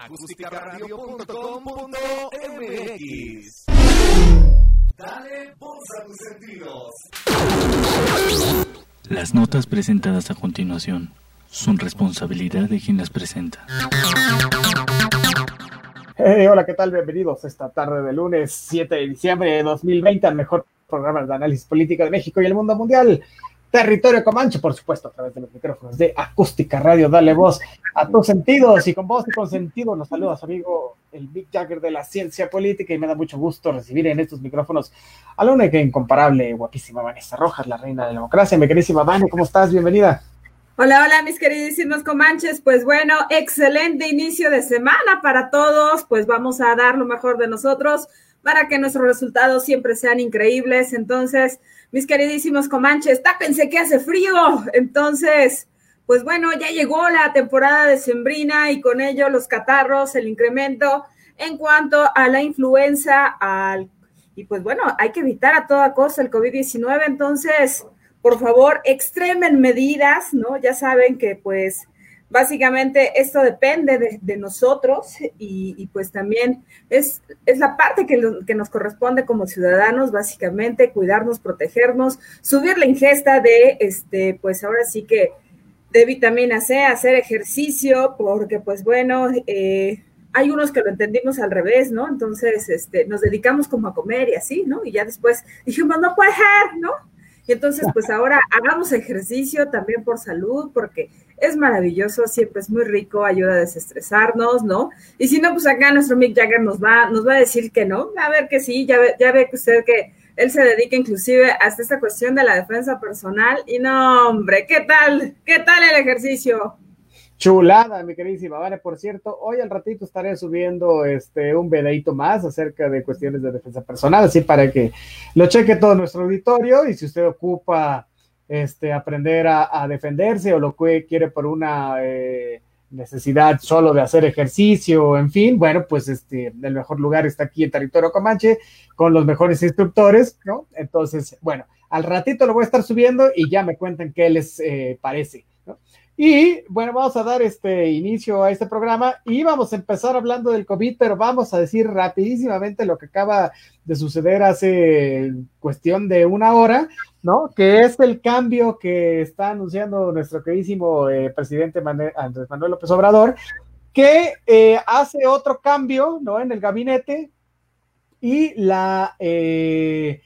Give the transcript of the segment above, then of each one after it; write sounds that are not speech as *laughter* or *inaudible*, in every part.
acústicaradio.com.mx. Dale voz a tus sentidos. Las notas presentadas a continuación son responsabilidad de quien las presenta. Hey, hola, ¿qué tal? Bienvenidos esta tarde de lunes 7 de diciembre de 2020 al mejor programa de análisis político de México y el mundo mundial. Territorio Comanche, por supuesto, a través de los micrófonos de Acústica Radio. Dale voz a tus sentidos y con voz y con sentido nos saluda su amigo el Big Jagger de la ciencia política y me da mucho gusto recibir en estos micrófonos a la única incomparable, guapísima Vanessa Rojas, la reina de la democracia. Mi queridísima Vane, ¿cómo estás? Bienvenida. Hola, hola, mis queridísimos comanches. Pues bueno, excelente inicio de semana para todos. Pues vamos a dar lo mejor de nosotros para que nuestros resultados siempre sean increíbles. Entonces, mis queridísimos comanches, tápense que hace frío. Entonces, pues bueno, ya llegó la temporada de sembrina y con ello los catarros, el incremento en cuanto a la influenza, al y pues bueno, hay que evitar a toda costa el COVID-19, entonces, por favor, extremen medidas, ¿no? Ya saben que pues básicamente esto depende de, nosotros y, pues también es, es la parte que, que, nos corresponde como ciudadanos, básicamente cuidarnos, protegernos, subir la ingesta de, este, pues ahora sí que de vitamina C, hacer ejercicio, porque pues bueno, eh, hay unos que lo entendimos al revés, ¿no? Entonces, este, nos dedicamos como a comer y así, ¿no? Y ya después dijimos, no puede ser, ¿no? Y entonces, pues ahora hagamos ejercicio también por salud, porque es maravilloso, siempre es muy rico, ayuda a desestresarnos, ¿no? Y si no, pues acá nuestro Mick Jagger nos va, nos va a decir que no, a ver que sí, ya ve, ya ve que usted que él se dedica inclusive hasta esta cuestión de la defensa personal. Y no, hombre, ¿qué tal? ¿Qué tal el ejercicio? Chulada, mi queridísima. Vale, por cierto, hoy al ratito estaré subiendo este un videito más acerca de cuestiones de defensa personal, así para que lo cheque todo nuestro auditorio y si usted ocupa este aprender a, defenderse o lo que quiere por una eh, necesidad solo de hacer ejercicio, en fin, bueno, pues este, el mejor lugar está aquí en territorio Comanche con los mejores instructores, ¿no? Entonces, bueno, al ratito lo voy a estar subiendo y ya me cuentan qué les eh, parece, ¿no? Y bueno, vamos a dar este inicio a este programa y vamos a empezar hablando del COVID, pero vamos a decir rapidísimamente lo que acaba de suceder hace cuestión de una hora, ¿no? Que es el cambio que está anunciando nuestro queridísimo eh, presidente Andrés Manuel López Obrador, que eh, hace otro cambio, ¿no? En el gabinete y la eh,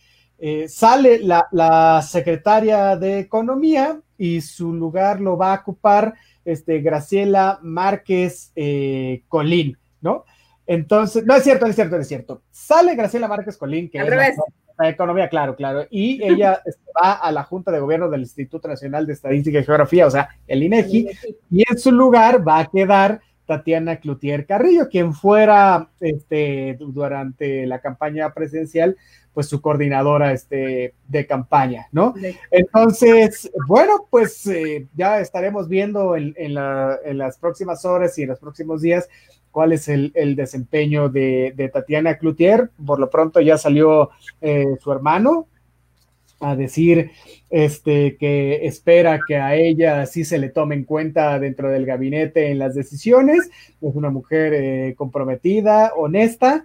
sale la, la secretaria de Economía y su lugar lo va a ocupar este, Graciela Márquez eh, Colín, ¿no? Entonces, no es cierto, no es cierto, no es cierto. Sale Graciela Márquez Colín, que es la, economía, claro, claro, y ella *laughs* este, va a la Junta de Gobierno del Instituto Nacional de Estadística y Geografía, o sea, el INEGI, y en su lugar va a quedar Tatiana Cloutier Carrillo, quien fuera este, durante la campaña presidencial pues su coordinadora este, de campaña, ¿no? Entonces, bueno, pues eh, ya estaremos viendo en, las próximas horas y en los próximos días cuál es el, desempeño de, Tatiana Cloutier. Por lo pronto ya salió eh, su hermano a decir este, que espera que a ella sí se le tome en cuenta dentro del gabinete en las decisiones. Es una mujer eh, comprometida, honesta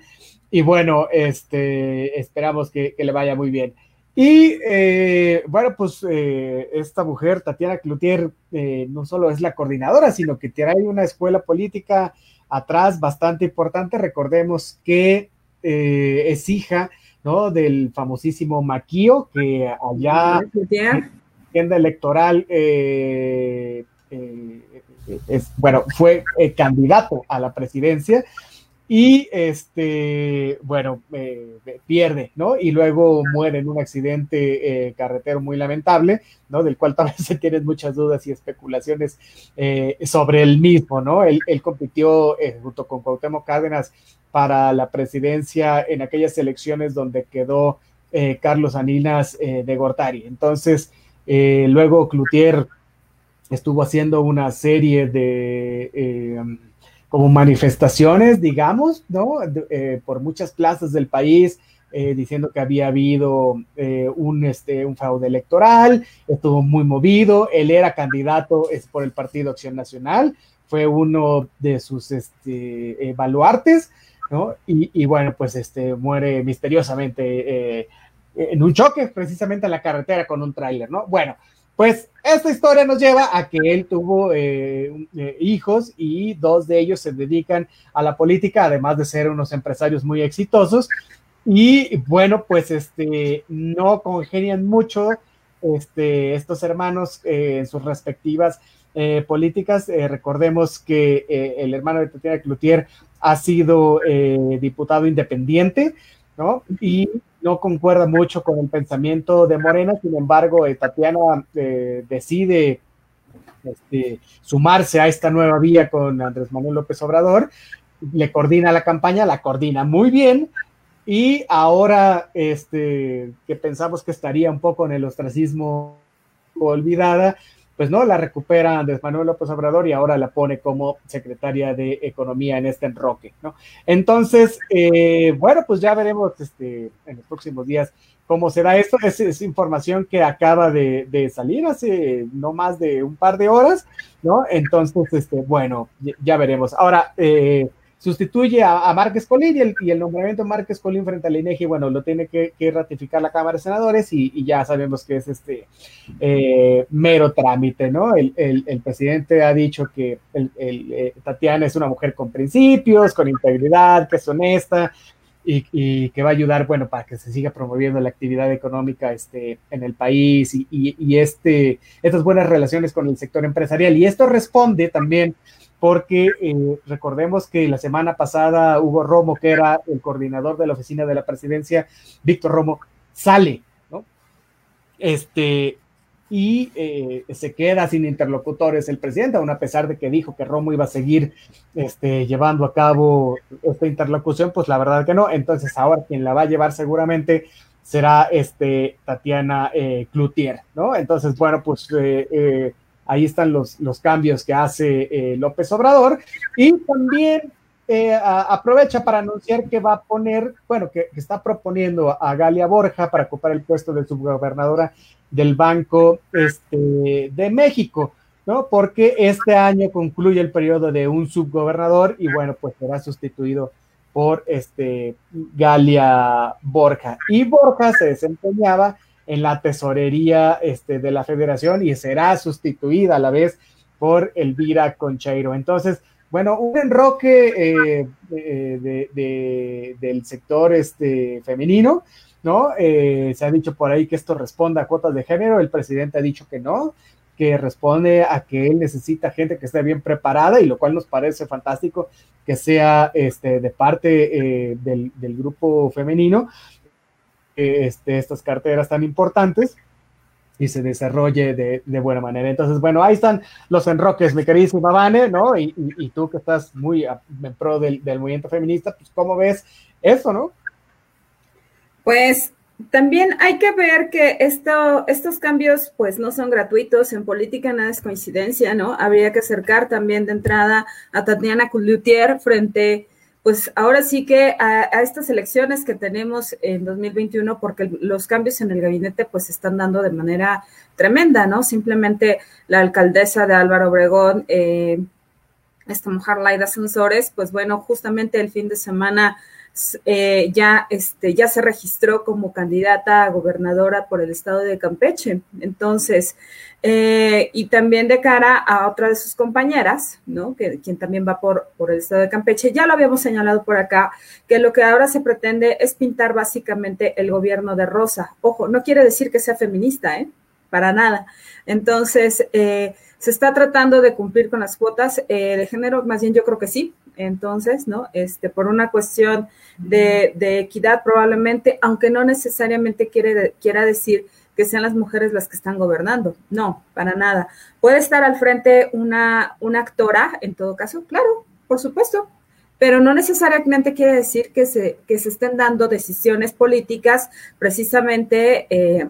y bueno, este, esperamos que, le vaya muy bien. Y eh, bueno, pues eh, esta mujer, Tatiana Cloutier, eh, no solo es la coordinadora, sino que tiene una escuela política atrás bastante importante. Recordemos que es hija ¿no? del famosísimo Maquío, que allá en tienda electoral es, bueno, fue candidato a la presidencia y este, bueno, eh, pierde, ¿no? Y luego muere en un accidente eh, carretero muy lamentable, ¿no? Del cual *laughs* tal vez se tienen muchas dudas y especulaciones eh, sobre el mismo, ¿no? Él, compitió junto con Cuauhtémoc Cárdenas para la presidencia en aquellas elecciones donde quedó Carlos Aninas de Gortari. Entonces, luego Cloutier estuvo haciendo una serie de como manifestaciones, digamos, ¿no? Eh, por muchas plazas del país, eh, diciendo que había habido eh, un, este, un fraude electoral, estuvo muy movido, él era candidato es por el Partido Acción Nacional, fue uno de sus este, baluartes, ¿no? Y, bueno, pues este, muere misteriosamente en un choque precisamente en la carretera con un tráiler, ¿no? Bueno, pues esta historia nos lleva a que él tuvo eh, eh, hijos y dos de ellos se dedican a la política, además de ser unos empresarios muy exitosos. Y bueno, pues este, no congenian mucho este, estos hermanos en sus respectivas eh, políticas. Eh, recordemos que eh, el hermano de Tatiana Cloutier ha sido diputado independiente, ¿no? Y no concuerda mucho con el pensamiento de Morena, sin embargo, Tatiana decide este, sumarse a esta nueva vía con Andrés Manuel López Obrador, le coordina la campaña, la coordina muy bien, y ahora este, que pensamos que estaría un poco en el ostracismo olvidada, pues no, la recupera Andrés Manuel López Obrador y ahora la pone como secretaria de Economía en este enroque, ¿no? Entonces, eh, bueno, pues ya veremos este, en los próximos días cómo será esto. Es, información que acaba de, salir hace no más de un par de horas, ¿no? Entonces, este, bueno, ya, veremos. Ahora, eh, sustituye a, Márquez Colín y el, nombramiento de Márquez Colín frente al INEGI, bueno, lo tiene que, ratificar la Cámara de Senadores y, ya sabemos que es este eh, mero trámite, ¿no? El, presidente ha dicho que eh, Tatiana es una mujer con principios, con integridad, que es honesta, y, que va a ayudar, bueno, para que se siga promoviendo la actividad económica este, en el país y, y, este, estas buenas relaciones con el sector empresarial. Y esto responde también porque eh, recordemos que la semana pasada Hugo Romo, que era el coordinador de la oficina de la presidencia, Víctor Romo, sale, ¿no? Este, y eh, se queda sin interlocutores el presidente, aún a pesar de que dijo que Romo iba a seguir este, llevando a cabo esta interlocución, pues la verdad que no. Entonces ahora quien la va a llevar seguramente será este, Tatiana eh, Cloutier, ¿no? Entonces, bueno, pues eh, Ahí están los, los cambios que hace eh, López Obrador. Y también eh, aprovecha para anunciar que va a poner, bueno, que, está proponiendo a Galia Borja para ocupar el puesto de subgobernadora del Banco este, de México, ¿no? Porque este año concluye el periodo de un subgobernador y bueno, pues será sustituido por este Galia Borja. Y Borja se desempeñaba en la tesorería este, de la federación y será sustituida a la vez por Elvira Concheiro. Entonces, bueno, un enroque eh, de, del sector este, femenino, ¿no? Eh, se ha dicho por ahí que esto responde a cuotas de género, el presidente ha dicho que no, que responde a que él necesita gente que esté bien preparada y lo cual nos parece fantástico que sea este, de parte eh, del, del, grupo femenino, este, estas carteras tan importantes y se desarrolle de, buena manera. Entonces, bueno, ahí están los enroques, mi queridísima Vane, ¿no? Y, tú que estás muy en pro del, movimiento feminista, pues, ¿cómo ves eso, no? Pues también hay que ver que esto, estos cambios pues no son gratuitos, en política nada es coincidencia, ¿no? Habría que acercar también de entrada a Tatiana Cloutier frente pues ahora sí que a, estas elecciones que tenemos en 2021, porque los cambios en el gabinete pues se están dando de manera tremenda, ¿no? Simplemente la alcaldesa de Álvaro Obregón, eh, esta mujer Laida Sensores, pues bueno, justamente el fin de semana eh, ya, este, ya se registró como candidata a gobernadora por el estado de Campeche. Entonces, eh, y también de cara a otra de sus compañeras, ¿no? Que, quien también va por, por el estado de Campeche, ya lo habíamos señalado por acá, que lo que ahora se pretende es pintar básicamente el gobierno de Rosa. Ojo, no quiere decir que sea feminista, ¿eh? Para nada. Entonces, eh, se está tratando de cumplir con las cuotas de género, más bien yo creo que sí, entonces, ¿no? Este, por una cuestión de, equidad probablemente, aunque no necesariamente quiere, quiera decir que sean las mujeres las que están gobernando. No, para nada. Puede estar al frente una, una actora, en todo caso, claro, por supuesto, pero no necesariamente quiere decir que se, que se estén dando decisiones políticas precisamente eh,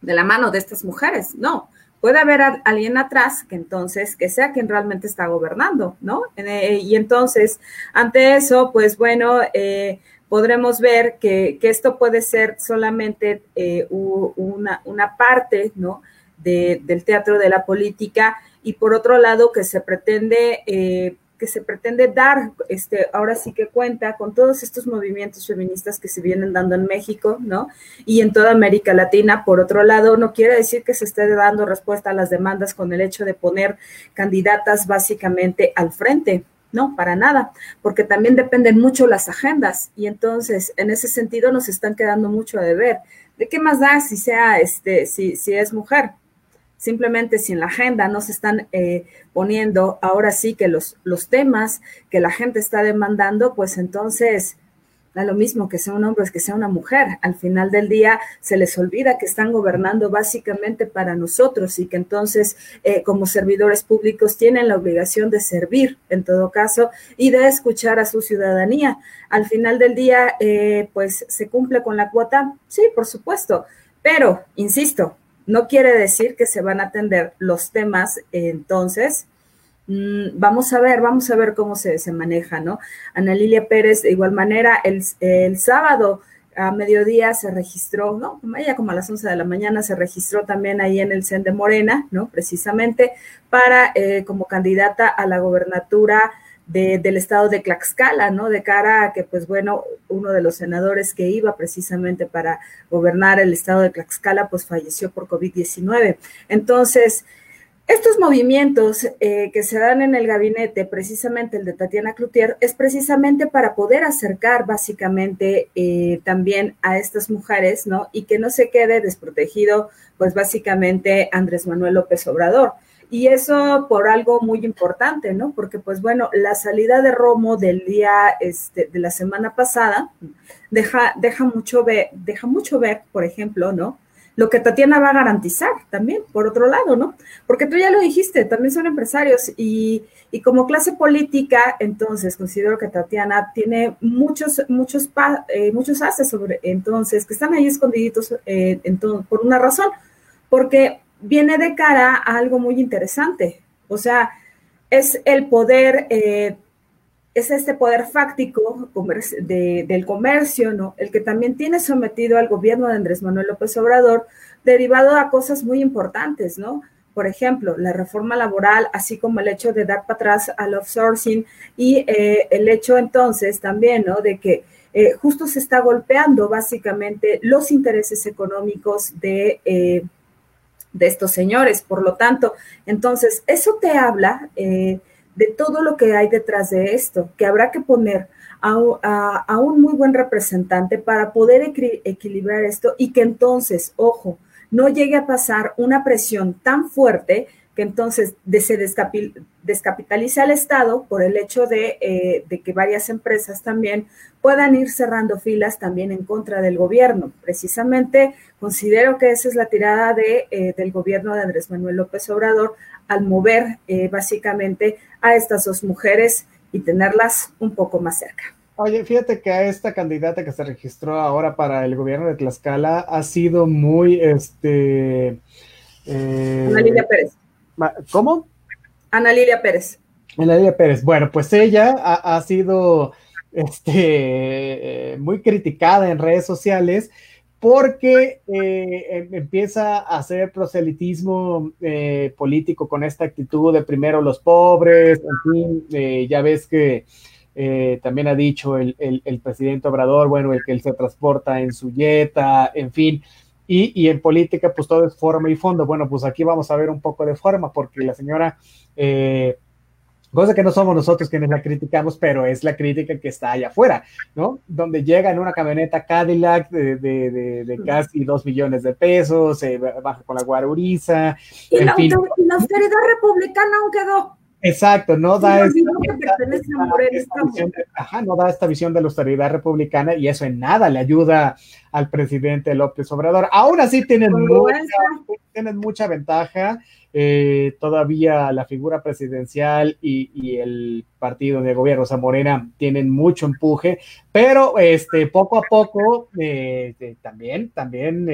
de la mano de estas mujeres. No, puede haber alguien atrás que entonces, que sea quien realmente está gobernando, ¿no? Eh, y entonces, ante eso, pues bueno, eh, podremos ver que, esto puede ser solamente eh, una, parte, ¿no? del teatro de la política y por otro lado que se pretende eh, que se pretende dar, este, ahora sí que cuenta con todos estos movimientos feministas que se vienen dando en México, ¿no? Y en toda América Latina. Por otro lado, no quiere decir que se esté dando respuesta a las demandas con el hecho de poner candidatas básicamente al frente, no, para nada, porque también dependen mucho las agendas y entonces en ese sentido nos están quedando mucho a deber. ¿De qué más da si sea este, si, si es mujer? Simplemente si en la agenda no se están eh, poniendo ahora sí que los, los temas que la gente está demandando, pues entonces da lo mismo que sea un hombre que sea una mujer. Al final del día se les olvida que están gobernando básicamente para nosotros y que entonces eh, como servidores públicos tienen la obligación de servir en todo caso y de escuchar a su ciudadanía. Al final del día, eh, pues se cumple con la cuota, sí, por supuesto, pero, insisto, no quiere decir que se van a atender los temas entonces. Mm, vamos a ver, vamos a ver cómo se, se maneja, ¿no? Ana Lilia Pérez, de igual manera, el, el sábado a mediodía se registró, ¿no? Ella como a las 11 de la mañana se registró también ahí en el CEN de Morena, ¿no? Precisamente para, eh, como candidata a la gobernatura del estado de Tlaxcala, ¿no? De cara a que, pues bueno, uno de los senadores que iba precisamente para gobernar el estado de Tlaxcala, pues falleció por COVID-19. Entonces, estos movimientos eh, que se dan en el gabinete, precisamente el de Tatiana Cloutier, es precisamente para poder acercar básicamente eh, también a estas mujeres, ¿no? Y que no se quede desprotegido, pues básicamente Andrés Manuel López Obrador. Y eso por algo muy importante, ¿no? Porque, pues bueno, la salida de Romo del día este, de la semana pasada deja, deja, mucho ver, deja mucho ver, por ejemplo, ¿no? Lo que Tatiana va a garantizar también, por otro lado, ¿no? Porque tú ya lo dijiste, también son empresarios y, y como clase política, entonces considero que Tatiana tiene muchos, muchos, eh, muchos haces sobre, entonces, que están ahí escondiditos eh, por una razón, porque viene de cara a algo muy interesante. O sea, es el poder, eh, es este poder fáctico de, del comercio, ¿no? El que también tiene sometido al gobierno de Andrés Manuel López Obrador, derivado a cosas muy importantes, ¿no? Por ejemplo, la reforma laboral, así como el hecho de dar para atrás al outsourcing y eh, el hecho entonces también, ¿no? De que eh, justo se está golpeando básicamente los intereses económicos de de estos señores. Por lo tanto, entonces, eso te habla eh, de todo lo que hay detrás de esto, que habrá que poner a, un muy buen representante para poder equilibrar esto y que entonces, ojo, no llegue a pasar una presión tan fuerte que entonces se descapitaliza el Estado por el hecho eh, de, que varias empresas también puedan ir cerrando filas también en contra del gobierno. Precisamente considero que esa es la tirada de, eh, del gobierno de Andrés Manuel López Obrador al mover eh, básicamente a estas dos mujeres y tenerlas un poco más cerca. Oye, fíjate que a esta candidata que se registró ahora para el gobierno de Tlaxcala ha sido muy, este... Ana Lilia Pérez. ¿Cómo? Ana Lilia Pérez. Ana Lilia Pérez. Bueno, pues ella ha, sido este, muy criticada en redes sociales porque eh, em, empieza a hacer proselitismo eh, político con esta actitud de primero los pobres, en fin, eh, ya ves que también ha dicho el, el, presidente Obrador, bueno, el que él se transporta en su yeta, en fin, y, en política, pues todo es forma y fondo. Bueno, pues aquí vamos a ver un poco de forma, porque la señora, eh, cosa que no somos nosotros quienes la criticamos, pero es la crítica que está allá afuera, ¿no? Donde llega en una camioneta Cadillac de, de, casi dos millones de pesos, se baja con la guaruriza. Y la, austeridad republicana aún quedó. Exacto, no da, esta, visión de, no da esta visión de la austeridad republicana y eso en nada le ayuda al presidente López Obrador. Aún así tienen mucha, tienen mucha ventaja eh, todavía la figura presidencial y, el partido de gobierno, o sea, Morena, tienen mucho empuje, pero este, poco a poco eh, eh, también, también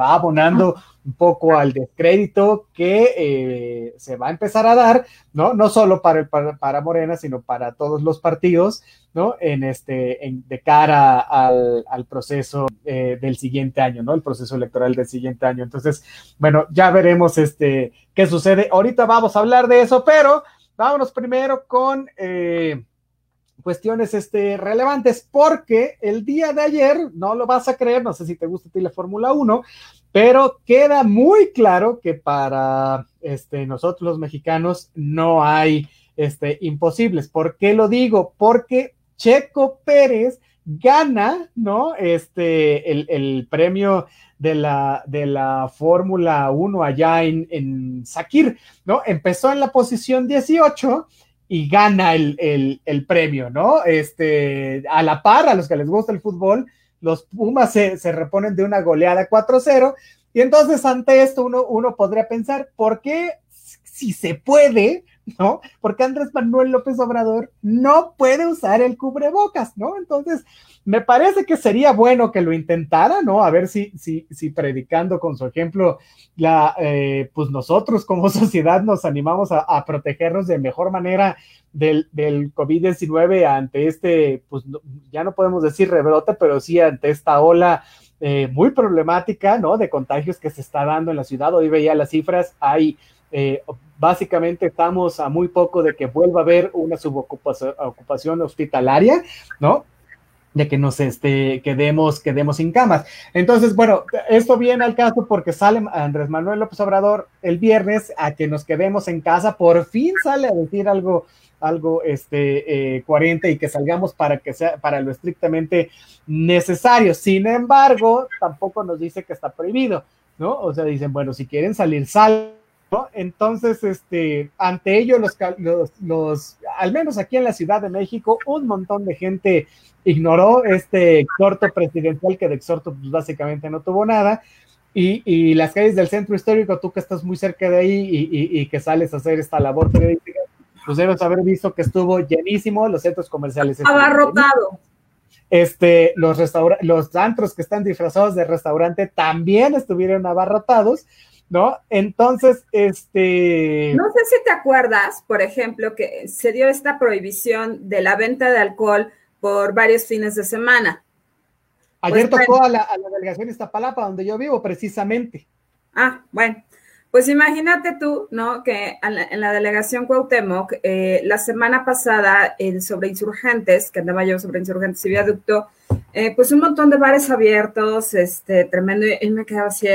va abonando un poco al descrédito que se va a empezar a dar, ¿no? No solo para, para, para Morena, sino para todos los partidos ¿no? En este, de cara al, al proceso eh, del siguiente año, ¿no? El proceso electoral del siguiente año. Entonces, bueno, ya veremos este, qué sucede. Ahorita vamos a hablar de eso, pero vámonos primero con eh, cuestiones este, relevantes, porque el día de ayer, no lo vas a creer, no sé si te gusta a ti la Fórmula 1, pero queda muy claro que para este, nosotros los mexicanos no hay este, imposibles. ¿Por qué lo digo? Porque Checo Pérez gana, ¿no? Este, el, el premio de la, de la Fórmula 1 allá en, en Sakir, ¿no? Empezó en la posición 18 y gana el, el, el, premio, ¿no? Este, a la par, a los que les gusta el fútbol, los Pumas se, se reponen de una goleada 4-0. Y entonces, ante esto, uno, uno podría pensar, ¿por qué si se puede, ¿no? Porque Andrés Manuel López Obrador no puede usar el cubrebocas, ¿no? Entonces, me parece que sería bueno que lo intentara, ¿no? A ver si, si, si predicando con su ejemplo, la, eh, pues nosotros como *laughs* sociedad nos animamos a, protegernos de mejor manera del, del COVID-19 ante este, pues ya no podemos decir rebrote, pero sí ante esta ola eh, muy problemática, ¿no? De contagios que se está dando en la ciudad. Hoy veía las cifras, hay eh, básicamente estamos a muy poco de que vuelva a haber una subocupación hospitalaria, ¿no? de que nos este, quedemos, quedemos sin camas. Entonces, bueno, esto viene al caso porque sale Andrés Manuel López Obrador el viernes a que nos quedemos en casa, por fin sale a decir algo, algo este, eh, y que salgamos para que sea, para lo estrictamente necesario. Sin embargo, tampoco nos dice que está prohibido, ¿no? O sea, dicen, bueno, si quieren salir, sal ¿no? Entonces, este, ante ello, los, los, los, al menos aquí en la Ciudad de México, un montón de gente ignoró este exhorto presidencial que de exhorto pues, básicamente no tuvo nada. Y, y, las calles del centro histórico, tú que estás muy cerca de ahí y, y, y, que sales a hacer esta labor periodística, pues debes haber visto que estuvo llenísimo los centros comerciales. Abarrotado. Este, los, los antros que están disfrazados de restaurante también estuvieron abarrotados. ¿No? Entonces, este... No sé si te acuerdas, por ejemplo, que se dio esta prohibición de la venta de alcohol por varios fines de semana. Ayer pues, tocó bueno. a, la, a la delegación Iztapalapa, donde yo vivo, precisamente. Ah, bueno. Pues imagínate tú, ¿no? Que la, en la delegación Cuauhtémoc, eh, la semana pasada, en sobre insurgentes, que andaba yo sobre insurgentes y viaducto, eh, pues un montón de bares abiertos, este, tremendo, y me quedaba así,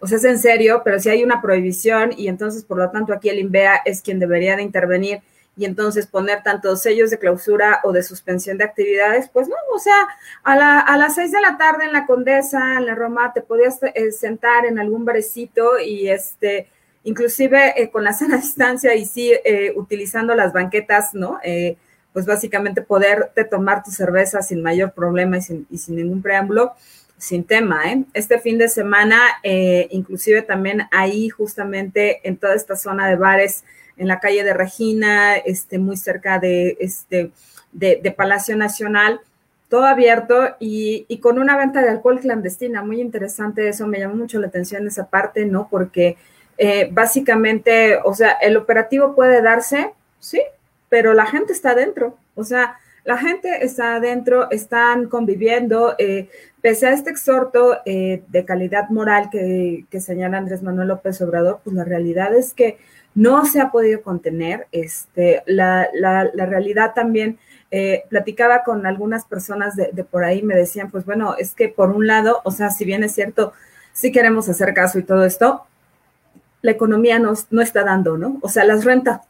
o sea, es en serio, pero si hay una prohibición y entonces, por lo tanto, aquí el INVEA es quien debería de intervenir y entonces poner tantos sellos de clausura o de suspensión de actividades, pues no, o sea, a, la, a las seis de la tarde en la Condesa, en la Roma, te podías eh, sentar en algún barecito y este, inclusive eh, con la sana *laughs* distancia y sí, eh, utilizando las banquetas, ¿no? Eh, pues básicamente poderte tomar tu cerveza sin mayor problema y sin, y sin ningún preámbulo sin tema, ¿eh? Este fin de semana, eh, inclusive también ahí justamente en toda esta zona de bares, en la calle de Regina, este, muy cerca de, este, de, Palacio Nacional, todo abierto y, con una venta de alcohol clandestina, muy interesante eso, me llamó mucho la atención esa parte, ¿no? Porque eh, básicamente, o sea, el operativo puede darse, sí, pero la gente está adentro, o sea, la gente está adentro, están conviviendo, eh, pese a este exhorto eh, de calidad moral que, señala Andrés Manuel López Obrador, pues la realidad es que no se ha podido contener. Este, la, la, la realidad también, eh, platicaba con algunas personas de, de, por ahí, me decían, pues bueno, es que por un lado, o sea, si bien es cierto, sí queremos hacer caso y todo esto, la economía nos, no está dando, ¿no? O sea, las rentas,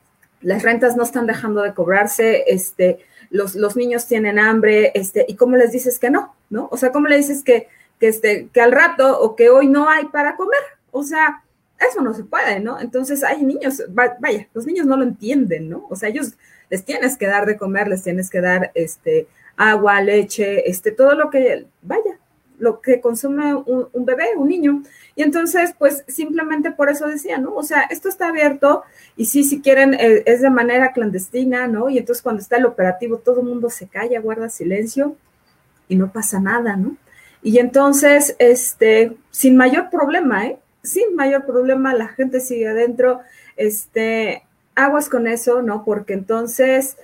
las rentas no están dejando de cobrarse, este, los, los niños tienen hambre, este, y cómo les dices que no, ¿no? O sea, ¿cómo le dices que, que, este, que al rato o que hoy no hay para comer? O sea, eso no se puede, ¿no? Entonces hay niños, vaya, los niños no lo entienden, ¿no? O sea, ellos les tienes que dar de comer, les tienes que dar este agua, leche, este, todo lo que, vaya, lo que consume un, bebé, un niño. Y entonces, pues simplemente por eso decía, ¿no? O sea, esto está abierto y sí, si quieren, eh, es de manera clandestina, ¿no? Y entonces cuando está el operativo, todo el mundo se calla, guarda silencio y no pasa nada, ¿no? Y entonces, este, sin mayor problema, ¿eh? Sin mayor problema, la gente sigue adentro, este, aguas con eso, ¿no? Porque entonces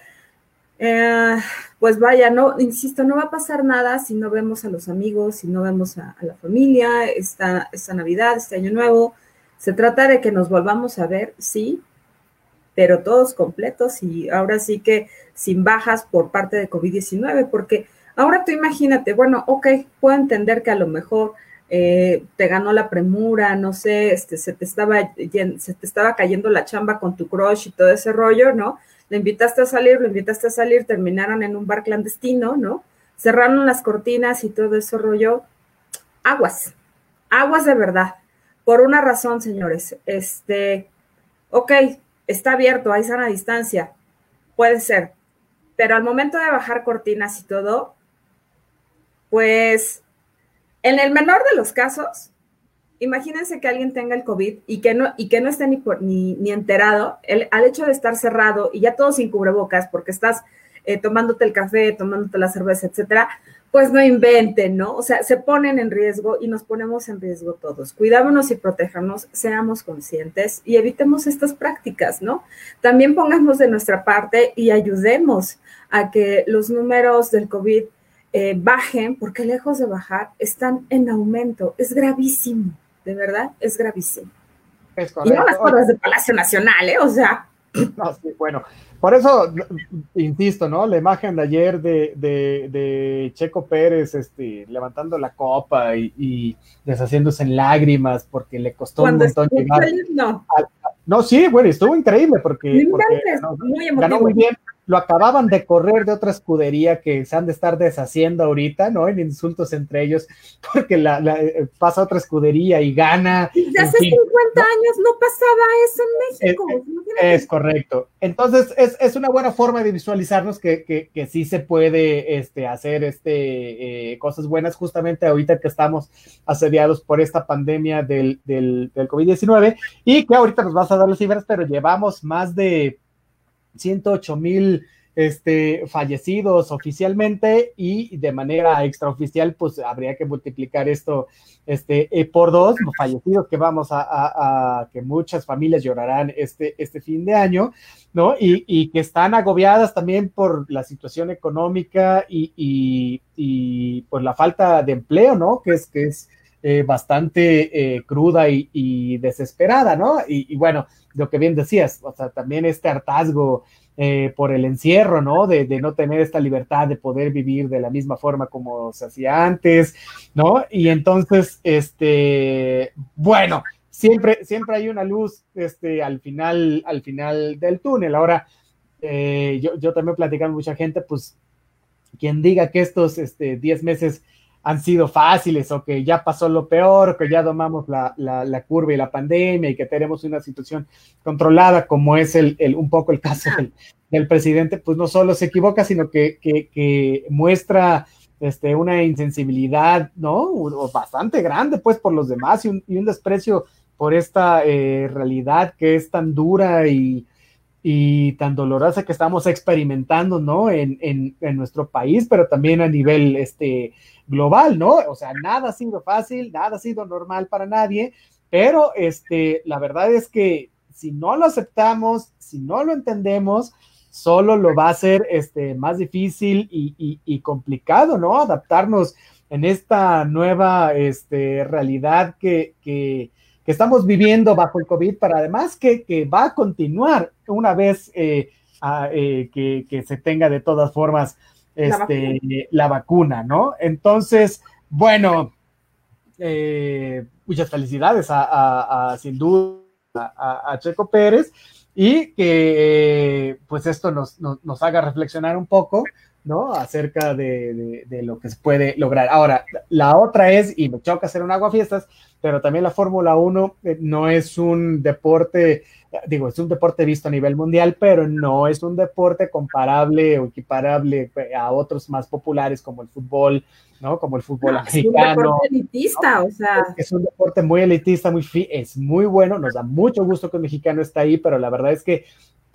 eh, pues vaya, no, insisto, no va a pasar nada si no vemos a los amigos, si no vemos a, la familia, esta, esta Navidad, este Año Nuevo. Se trata de que nos volvamos a ver, sí, pero todos completos y ahora sí que sin bajas por parte de COVID-19, porque ahora tú imagínate, bueno, ok, puedo entender que a lo mejor eh, te ganó la premura, no sé, este, se, te estaba, se te estaba cayendo la chamba con tu crush y todo ese rollo, ¿no? Lo invitaste a salir, lo invitaste a salir, terminaron en un bar clandestino, ¿no? Cerraron las cortinas y todo ese rollo. Aguas, aguas de verdad. Por una razón, señores. Este, ok, está abierto, hay sana distancia, puede ser, pero al momento de bajar cortinas y todo, pues en el menor de los casos, imagínense que alguien tenga el COVID y que no, y que no esté ni, por, ni, ni, enterado, el, al hecho de estar cerrado y ya todo sin cubrebocas, porque estás eh, tomándote el café, tomándote la cerveza, etcétera, pues no inventen, ¿no? O sea, se ponen en riesgo y nos ponemos en riesgo todos. Cuidámonos y protéjanos, seamos conscientes y evitemos estas prácticas, ¿no? También pongamos de nuestra parte y ayudemos a que los números del COVID eh, bajen, porque lejos de bajar, están en aumento. Es gravísimo, de verdad, es gravísimo. Es y no las cosas de Palacio Nacional, ¿eh? O sea. No, sí, bueno, por eso, insisto, ¿no? La imagen de ayer de, de, Checo Pérez este, levantando la copa y, deshaciéndose en lágrimas porque le costó un montón llegar. no. no, sí, bueno, estuvo increíble porque, ganó muy bien lo acababan de correr de otra escudería que se han de estar deshaciendo ahorita, ¿no? En insultos entre ellos, *laughs* porque la, eh, pasa otra escudería y gana. Y hace 50 años no pasaba eso en México. Es, correcto. Entonces, es, una buena forma de visualizarnos que, que, sí se puede este, hacer este, eh, cosas buenas, justamente ahorita que estamos asediados por esta pandemia del, del, del COVID-19 y que ahorita nos vas a dar las cifras, pero llevamos más de 108 mil este, fallecidos oficialmente y de manera extraoficial, pues habría que multiplicar esto este, eh, por dos, fallecidos que vamos a, que muchas familias llorarán este, este fin de año, ¿no? Y, que están agobiadas también por la situación económica y, y, por la falta de empleo, ¿no? Que es, que es eh, bastante eh, cruda y, desesperada, ¿no? Y, bueno, lo que bien decías, o sea, también este hartazgo eh, por el encierro, ¿no? De, no tener esta libertad de poder vivir de la misma forma como se hacía antes, ¿no? Y entonces, este, bueno, siempre, siempre hay una luz, este, al final, al final del túnel. Ahora, yo, yo también platicando con mucha gente, pues, quien diga que estos, este, 10 meses han sido fáciles o que ya pasó lo peor, o que ya domamos la, la, curva y la pandemia y que tenemos una situación controlada, como es el, el un poco el caso del, presidente, pues no solo se equivoca, sino que, que, muestra este, una insensibilidad, ¿no? Bastante grande, pues, por los demás y un, y un desprecio por esta eh, realidad que es tan dura y, y tan dolorosa que estamos experimentando, ¿no? En, en, en, nuestro país, pero también a nivel este, global, ¿no? O sea, nada ha sido fácil, nada ha sido normal para nadie, pero este, la verdad es que si no lo aceptamos, si no lo entendemos, solo lo va a hacer este, más difícil y, complicado, ¿no? Adaptarnos en esta nueva este, realidad que, que, estamos viviendo bajo el COVID, pero además que, que va a continuar una vez eh, eh, que, se tenga de todas formas este, la, vacuna. ¿no? Entonces, bueno, eh, muchas felicidades a, sin duda a, Checo Pérez y que pues esto nos, nos, haga reflexionar un poco, ¿no? Acerca de, de, lo que se puede lograr. Ahora, la otra es, y me choca hacer un agua fiestas, pero también la Fórmula 1 eh, no es un deporte digo, es un deporte visto a nivel mundial, pero no es un deporte comparable o equiparable a otros más populares como el fútbol, ¿no? Como el fútbol americano. Es un deporte elitista, o sea. Es, un deporte muy elitista, muy es muy bueno, nos da mucho gusto que el mexicano está ahí, pero la verdad es que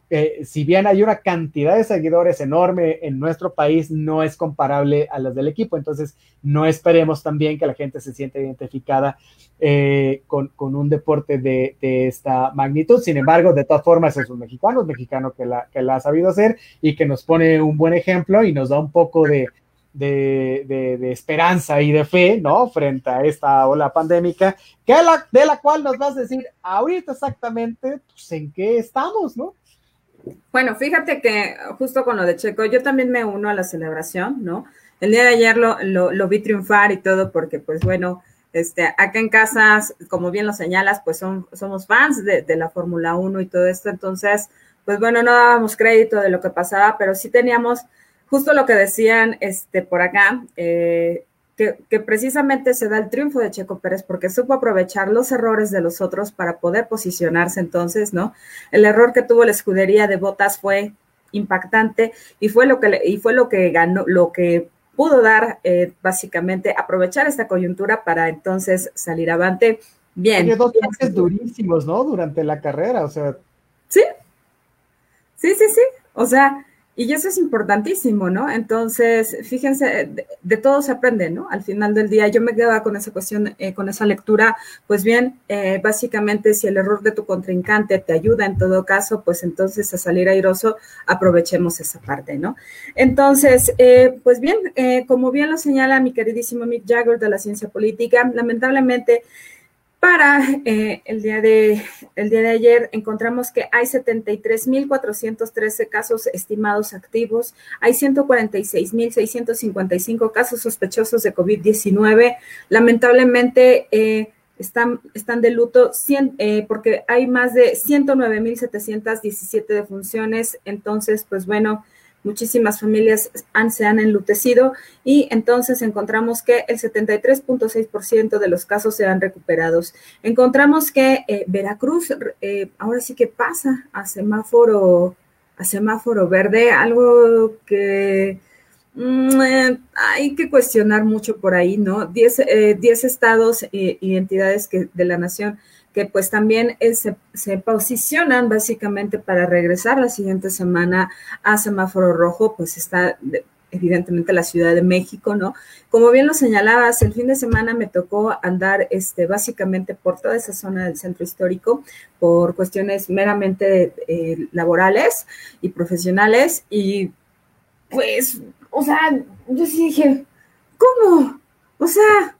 eh, si bien hay una cantidad de seguidores enorme en nuestro país, no es comparable a las del equipo. Entonces, no esperemos también que la gente se sienta identificada eh, con, un deporte de, esta magnitud. Sin embargo, de todas formas, es un mexicano, un mexicano que la, que la ha sabido hacer y que nos pone un buen ejemplo y nos da un poco de, esperanza y de fe, ¿no? Frente a esta ola pandémica, que de la cual nos vas a decir ahorita exactamente pues, en qué estamos, ¿no? Bueno, fíjate que justo con lo de Checo, yo también me uno a la celebración, ¿no? El día de ayer lo, lo, vi triunfar y todo porque, pues bueno, este, acá en casa, como bien lo señalas, pues son, somos fans de, de la Fórmula 1 y todo esto, entonces, pues bueno, no dábamos crédito de lo que pasaba, pero sí teníamos justo lo que decían este, por acá, eh, que, precisamente se da el triunfo de Checo Pérez porque supo aprovechar los errores de los otros para poder posicionarse entonces, ¿no? El error que tuvo la escudería de Botas fue impactante y fue lo que y fue lo que ganó, lo que pudo dar eh, básicamente aprovechar esta coyuntura para entonces salir avante. Bien. dos durísimos, ¿no? Durante la carrera, o sea. Sí. Sí, sí, sí. O sea, y eso es importantísimo, ¿no? Entonces, fíjense, de, todo se aprende, ¿no? Al final del día, yo me quedaba con esa cuestión, eh, con esa lectura, pues bien, eh, básicamente, si el error de tu contrincante te ayuda en todo caso, pues entonces a salir airoso, aprovechemos esa parte, ¿no? Entonces, eh, pues bien, como bien lo señala mi queridísimo Mick Jagger de la ciencia política, lamentablemente, para eh, el, día de, el día de ayer encontramos que hay 73.413 casos estimados activos, hay 146.655 casos sospechosos de COVID-19. Lamentablemente eh, están, están de luto eh, porque hay más de 109.717 defunciones. Entonces, pues bueno, muchísimas familias han, se han enlutecido y entonces encontramos que el 73.6% de los casos se han recuperados. Encontramos que eh, Veracruz eh, ahora sí que pasa a semáforo, a semáforo verde, algo que mm, eh, hay que cuestionar mucho por ahí, ¿no? 10 estados y entidades que, de la nación que pues también se, posicionan básicamente para regresar la siguiente semana a semáforo rojo, pues está evidentemente la Ciudad de México, ¿no? Como bien lo señalabas, el fin de semana me tocó andar este, básicamente por toda esa zona del centro histórico por cuestiones meramente eh, laborales y profesionales y pues, o sea, yo sí dije, ¿cómo? O sea,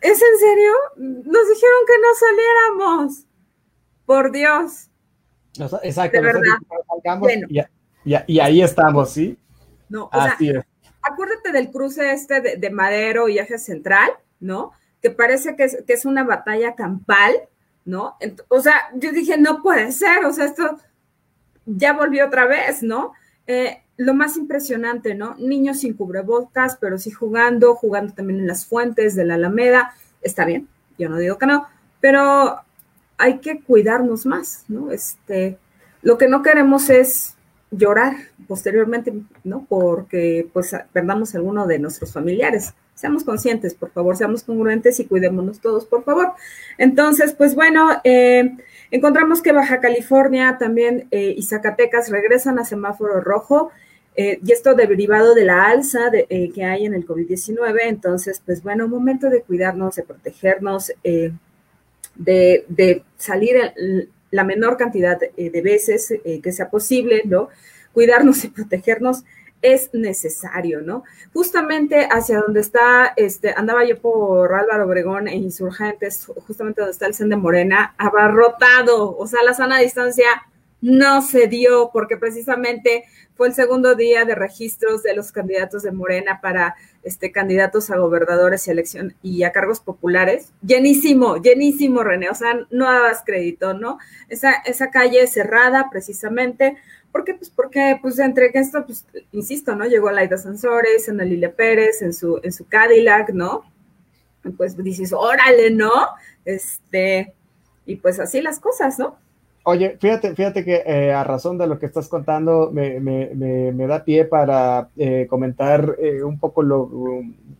¿Es en serio? Nos dijeron que no saliéramos. Por Dios. Exacto. y, ahí estamos, ¿sí? No, Así es. acuérdate del cruce este de, Madero y Eje Central, ¿no? Que parece que es, que es una batalla campal, ¿no? o sea, yo dije, no puede ser, o sea, esto ya volvió otra vez, ¿no? Eh, lo más impresionante, ¿no? Niños sin cubrebocas, pero sí jugando, jugando también en las fuentes de la Alameda. Está bien, yo no digo que no, pero hay que cuidarnos más, ¿no? Este, lo que no queremos es llorar posteriormente, ¿no? Porque pues perdamos alguno de nuestros familiares. Seamos conscientes, por favor, seamos congruentes y cuidémonos todos, por favor. Entonces, pues bueno, eh, encontramos que Baja California también eh, y Zacatecas regresan a semáforo rojo. Eh, y esto derivado de la alza eh, que hay en el COVID-19. Entonces, pues bueno, momento de cuidarnos, de protegernos, de, salir la menor cantidad de veces que sea posible, ¿no? Cuidarnos y protegernos es necesario, ¿no? Justamente hacia donde está, este, andaba yo por Álvaro Obregón e Insurgentes, justamente donde está el CEN de Morena, abarrotado, o sea, la sana distancia no se dio porque precisamente fue el segundo día de registros de los candidatos de Morena para este, candidatos a gobernadores y elección y a cargos populares. Llenísimo, llenísimo, René. O sea, no dabas crédito, ¿no? Esa, esa calle cerrada precisamente. ¿Por qué? Pues porque, pues, entre esto, pues, insisto, ¿no? Llegó Laida Sansores, Ana Lilia Pérez en su, en su Cadillac, ¿no? pues dices, órale, ¿no? Este, y pues así las cosas, ¿no? Oye, fíjate, fíjate que eh, a razón de lo que estás contando, me, me, me, me da pie para eh, comentar eh, un poco lo,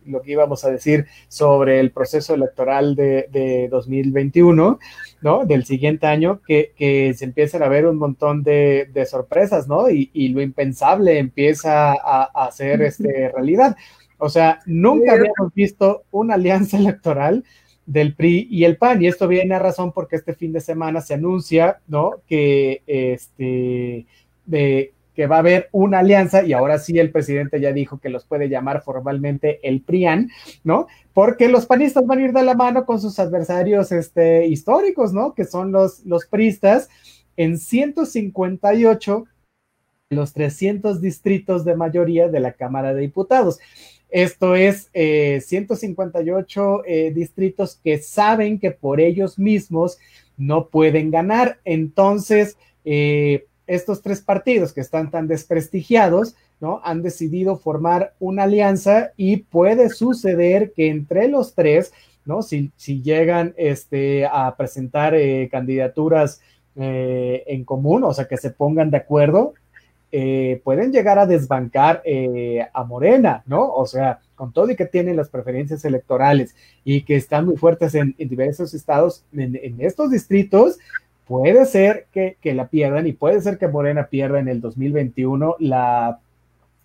lo, que íbamos a decir sobre el proceso electoral de, de 2021, ¿no? Del siguiente año, que, que, se empiezan a ver un montón de, de sorpresas, ¿no? Y, y, lo impensable empieza a, a ser este, realidad. O sea, nunca habíamos visto una alianza *laughs* electoral del PRI y el PAN. Y esto viene a razón porque este fin de semana se anuncia, ¿no? Que este, de, que va a haber una alianza y ahora sí el presidente ya dijo que los puede llamar formalmente el PRIAN, ¿no? Porque los panistas van a ir de la mano con sus adversarios este, históricos, ¿no? Que son los, los pristas en 158 los 300 distritos de mayoría de la Cámara de Diputados. Esto es eh, 158 eh, distritos que saben que por ellos mismos no pueden ganar. Entonces, eh, estos tres partidos que están tan desprestigiados, ¿no? Han decidido formar una alianza y puede suceder que entre los tres, ¿no? Si, si llegan este, a presentar eh, candidaturas eh, en común, o sea, que se pongan de acuerdo, eh, pueden llegar a desbancar eh, a Morena, ¿no? O sea, con todo y que tienen las preferencias electorales y que están muy fuertes en, diversos estados, en, estos distritos, puede ser que, que, la pierdan y puede ser que Morena pierda en el 2021 la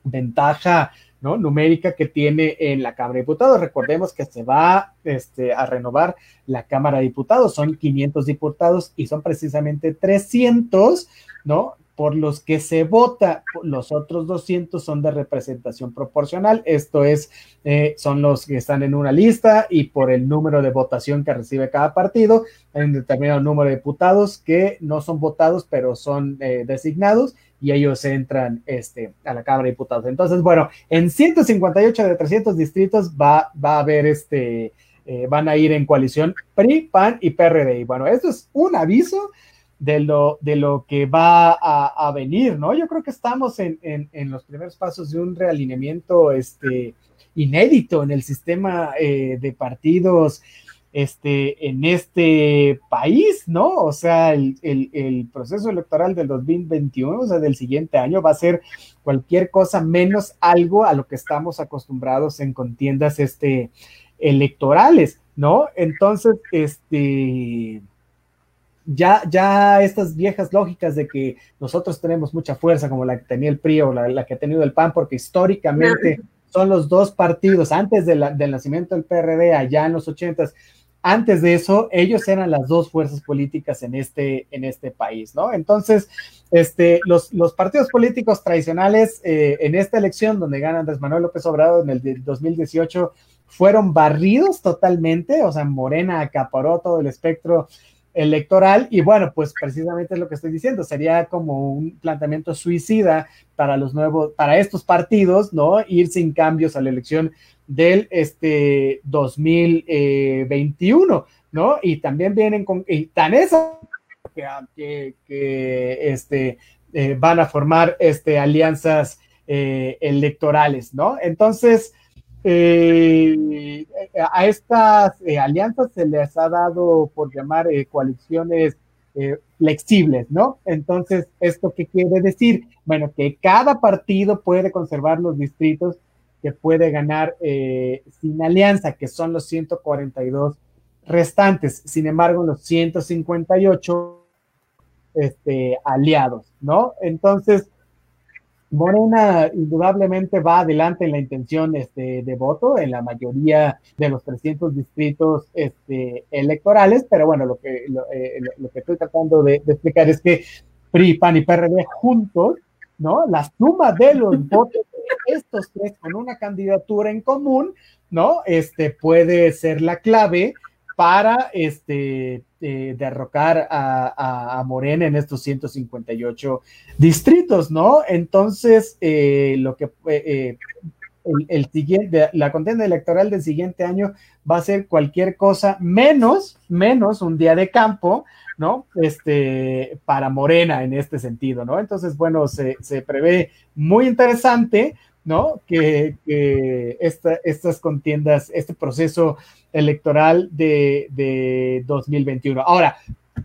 ventaja ¿no? numérica que tiene en la Cámara de Diputados. Recordemos que se va este, a renovar la Cámara de Diputados, son 500 diputados y son precisamente 300, ¿no? Por los que se vota, los otros 200 son de representación proporcional, esto es, eh, son los que están en una lista y por el número de votación que recibe cada partido, hay un determinado número de diputados que no son votados, pero son eh, designados y ellos entran este, a la Cámara de Diputados. Entonces, bueno, en 158 de 300 distritos va, a haber este, eh, van a ir en coalición PRI, PAN y PRD. Bueno, esto es un aviso de lo, de lo que va a, venir, ¿no? Yo creo que estamos en, en, en, los primeros pasos de un realineamiento este, inédito en el sistema eh, de partidos este, en este país, ¿no? O sea, el, el, el, proceso electoral del 2021, o sea, del siguiente año, va a ser cualquier cosa menos algo a lo que estamos acostumbrados en contiendas este, electorales, ¿no? Entonces, este ya, ya estas viejas lógicas de que nosotros tenemos mucha fuerza, como la que tenía el PRI o la, la que ha tenido el PAN, porque históricamente no. son los dos partidos, antes de la, del nacimiento del PRD, allá en los ochentas, antes de eso, ellos eran las dos fuerzas políticas en este, en este país, ¿no? Entonces, este, los, los partidos políticos tradicionales eh, en esta elección, donde gana Andrés Manuel López Obrador en el 2018, fueron barridos totalmente, o sea, Morena acaparó todo el espectro electoral y bueno, pues precisamente es lo que estoy diciendo, sería como un planteamiento suicida para los nuevos, para estos partidos, ¿no? Ir sin cambios a la elección del este 2021, ¿no? Y también vienen con, tan eso que, que, que este, eh, van a formar este, alianzas eh, electorales, ¿no? Entonces, eh, a estas eh, alianzas se les ha dado por llamar eh, coaliciones flexibles, ¿no? Entonces, ¿esto qué quiere decir? Bueno, que cada partido puede conservar los distritos que puede ganar sin alianza, que son los 142 restantes. Sin embargo, los 158 este, aliados, ¿no? Entonces, Morena indudablemente va adelante en la intención este, de voto en la mayoría de los 300 distritos este, electorales, pero bueno, lo que, lo, eh, lo que estoy tratando de, de, explicar es que PRI, PAN y PRD juntos, ¿no? La suma de los *laughs* votos de estos tres con una candidatura en común, ¿no? Este puede ser la clave para este, eh, derrocar a, a, Morena en estos 158 distritos, ¿no? Entonces, eh, lo que eh, el, el, siguiente, la contienda electoral del siguiente año va a ser cualquier cosa menos, menos un día de campo, ¿no? Este, para Morena en este sentido, ¿no? Entonces, bueno, se, se prevé muy interesante, ¿no? Que, que esta, estas contiendas, este proceso electoral de, de 2021. Ahora,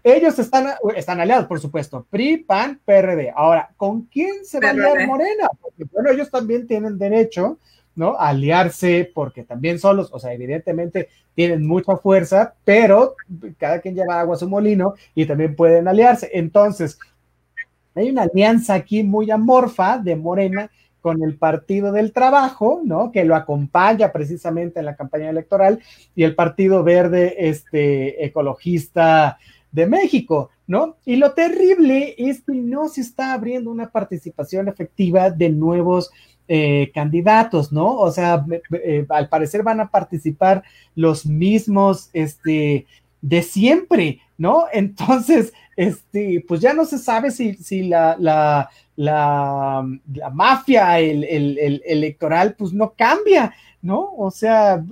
ellos están, están aliados, por supuesto, PRI, PAN, PRD. Ahora, ¿con quién se va a aliar Morena? Porque, bueno, ellos también tienen derecho, ¿no? A aliarse, porque también solos, o sea, evidentemente tienen mucha fuerza, pero cada quien lleva agua a su molino y también pueden aliarse. Entonces, hay una alianza aquí muy amorfa de Morena con el Partido del Trabajo, ¿no? Que lo acompaña precisamente en la campaña electoral, y el Partido Verde, este, ecologista de México, ¿no? Y lo terrible es que no se está abriendo una participación efectiva de nuevos eh, candidatos, ¿no? O sea, eh, al parecer van a participar los mismos, este, de siempre, ¿no? Entonces, este, pues ya no se sabe si, si la, la, la, mafia el, el, electoral, pues no cambia, ¿no? O sea,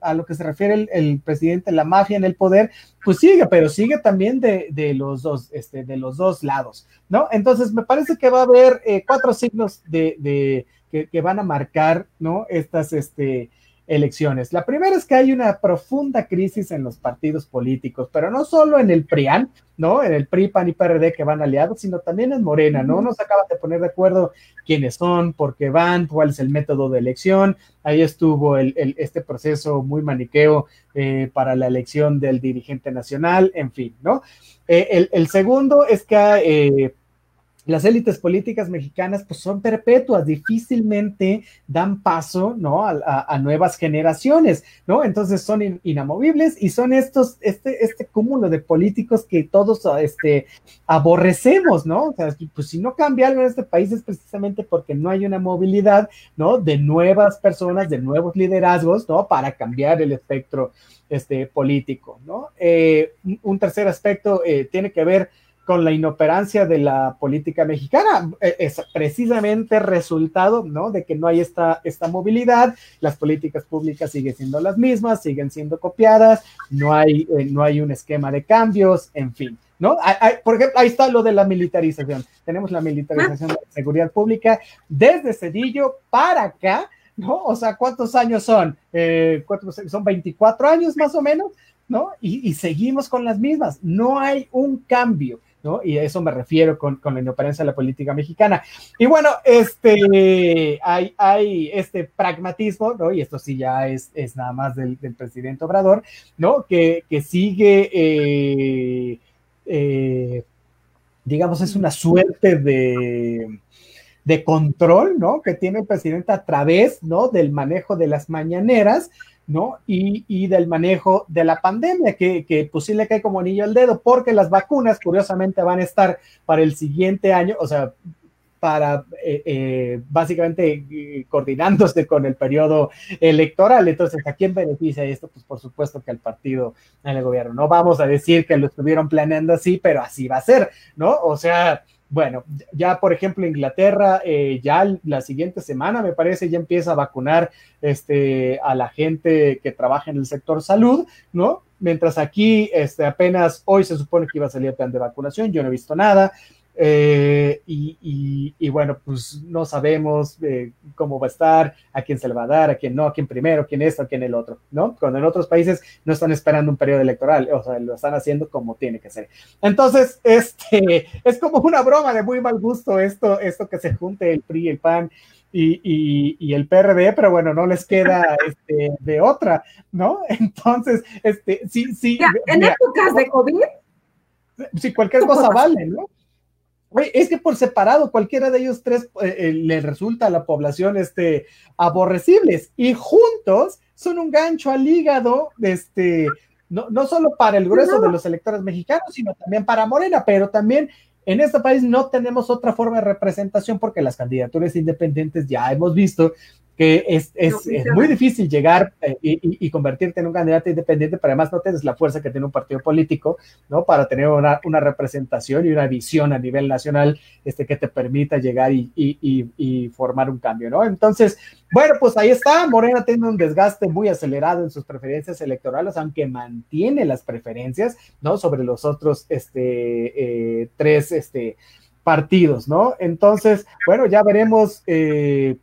a lo que se refiere el, presidente, la mafia en el poder, pues sigue, pero sigue también de, de los dos, este, de los dos lados, ¿no? Entonces, me parece que va a haber eh, cuatro signos de, de que, que, van a marcar, ¿no? Estas, este, elecciones. La primera es que hay una profunda crisis en los partidos políticos, pero no solo en el PRIAN, ¿no? En el PRI, PAN y PRD que van aliados, sino también en Morena, ¿no? Nos acaban de poner de acuerdo quiénes son, por qué van, cuál es el método de elección. Ahí estuvo el, este proceso muy maniqueo eh, para la elección del dirigente nacional, en fin, ¿no? Eh, el, segundo es que eh, las élites políticas mexicanas pues son perpetuas, difícilmente dan paso, ¿no? A, nuevas generaciones, ¿no? Entonces son inamovibles y son estos, este, este cúmulo de políticos que todos, este, aborrecemos, ¿no? O sea, pues si no cambia algo en este país es precisamente porque no hay una movilidad, ¿no? De nuevas personas, de nuevos liderazgos, ¿no? Para cambiar el espectro, este, político, ¿no? Eh, un tercer aspecto eh, tiene que ver con la inoperancia de la política mexicana. E, es precisamente resultado, ¿no? De que no hay esta, esta movilidad, las políticas públicas siguen siendo las mismas, siguen siendo copiadas, no hay, eh, no hay un esquema de cambios, en fin. ¿No? por ejemplo, ahí está lo de la militarización. Tenemos la militarización de la seguridad pública desde Cedillo para acá, ¿no? O sea, ¿cuántos años son? Eh, son 24 años más o menos, ¿no? Y, seguimos con las mismas. No hay un cambio. ¿No? Y a eso me refiero con, con la inoperancia de la política mexicana. Y bueno, este, hay, hay este pragmatismo, ¿no? Y esto sí ya es, es nada más del, presidente Obrador, ¿no? Que, que sigue, eh, eh, digamos, es una suerte de de control, ¿no? Que tiene el presidente a través, ¿no? Del manejo de las mañaneras, ¿no? Y, del manejo de la pandemia, que, que pues sí le cae como anillo al dedo, porque las vacunas, curiosamente, van a estar para el siguiente año, o sea, para eh, eh, básicamente eh, coordinándose con el periodo electoral. Entonces, ¿a quién beneficia esto? Pues por supuesto que al partido en el gobierno. No vamos a decir que lo estuvieron planeando así, pero así va a ser, ¿no? O sea, bueno, ya por ejemplo Inglaterra, eh, ya la siguiente semana me parece ya empieza a vacunar este, a la gente que trabaja en el sector salud, ¿no? Mientras aquí este, apenas hoy se supone que iba a salir el plan de vacunación, yo no he visto nada, eh, y, bueno, pues no sabemos eh, cómo va a estar, a quién se le va a dar, a quién no, a quién primero, a quién esto, a quién el otro, ¿no? Cuando en otros países no están esperando un periodo electoral, o sea, lo están haciendo como tiene que ser. Entonces, *laughs* este, es como una broma de muy mal gusto esto, esto que se junte el PRI, el PAN y, el PRD, pero bueno, no les queda *laughs* este, de otra, ¿no? Entonces, este, sí, sí. en épocas de COVID. Sí, cualquier cosa vale, ¿no? Es que por separado cualquiera de ellos tres eh, eh, le resulta a la población este, aborrecibles. Y juntos son un gancho al hígado, este, no, no solo para el grueso de los electores mexicanos, sino también para Morena, pero también en este país no tenemos otra forma de representación porque las candidaturas independientes ya hemos visto que es, es, muy difícil llegar eh, y, convertirte en un candidato independiente, pero además no tienes la fuerza que tiene un partido político, ¿no? Para tener una, una representación y una visión a nivel nacional este, que te permita llegar y, y, formar un cambio, ¿no? Entonces, bueno, pues ahí está, Morena tiene un desgaste muy acelerado en sus preferencias electorales, aunque mantiene las preferencias, ¿no? Sobre los otros, este, eh, tres, este, partidos, ¿no? Entonces, bueno, ya veremos. Eh,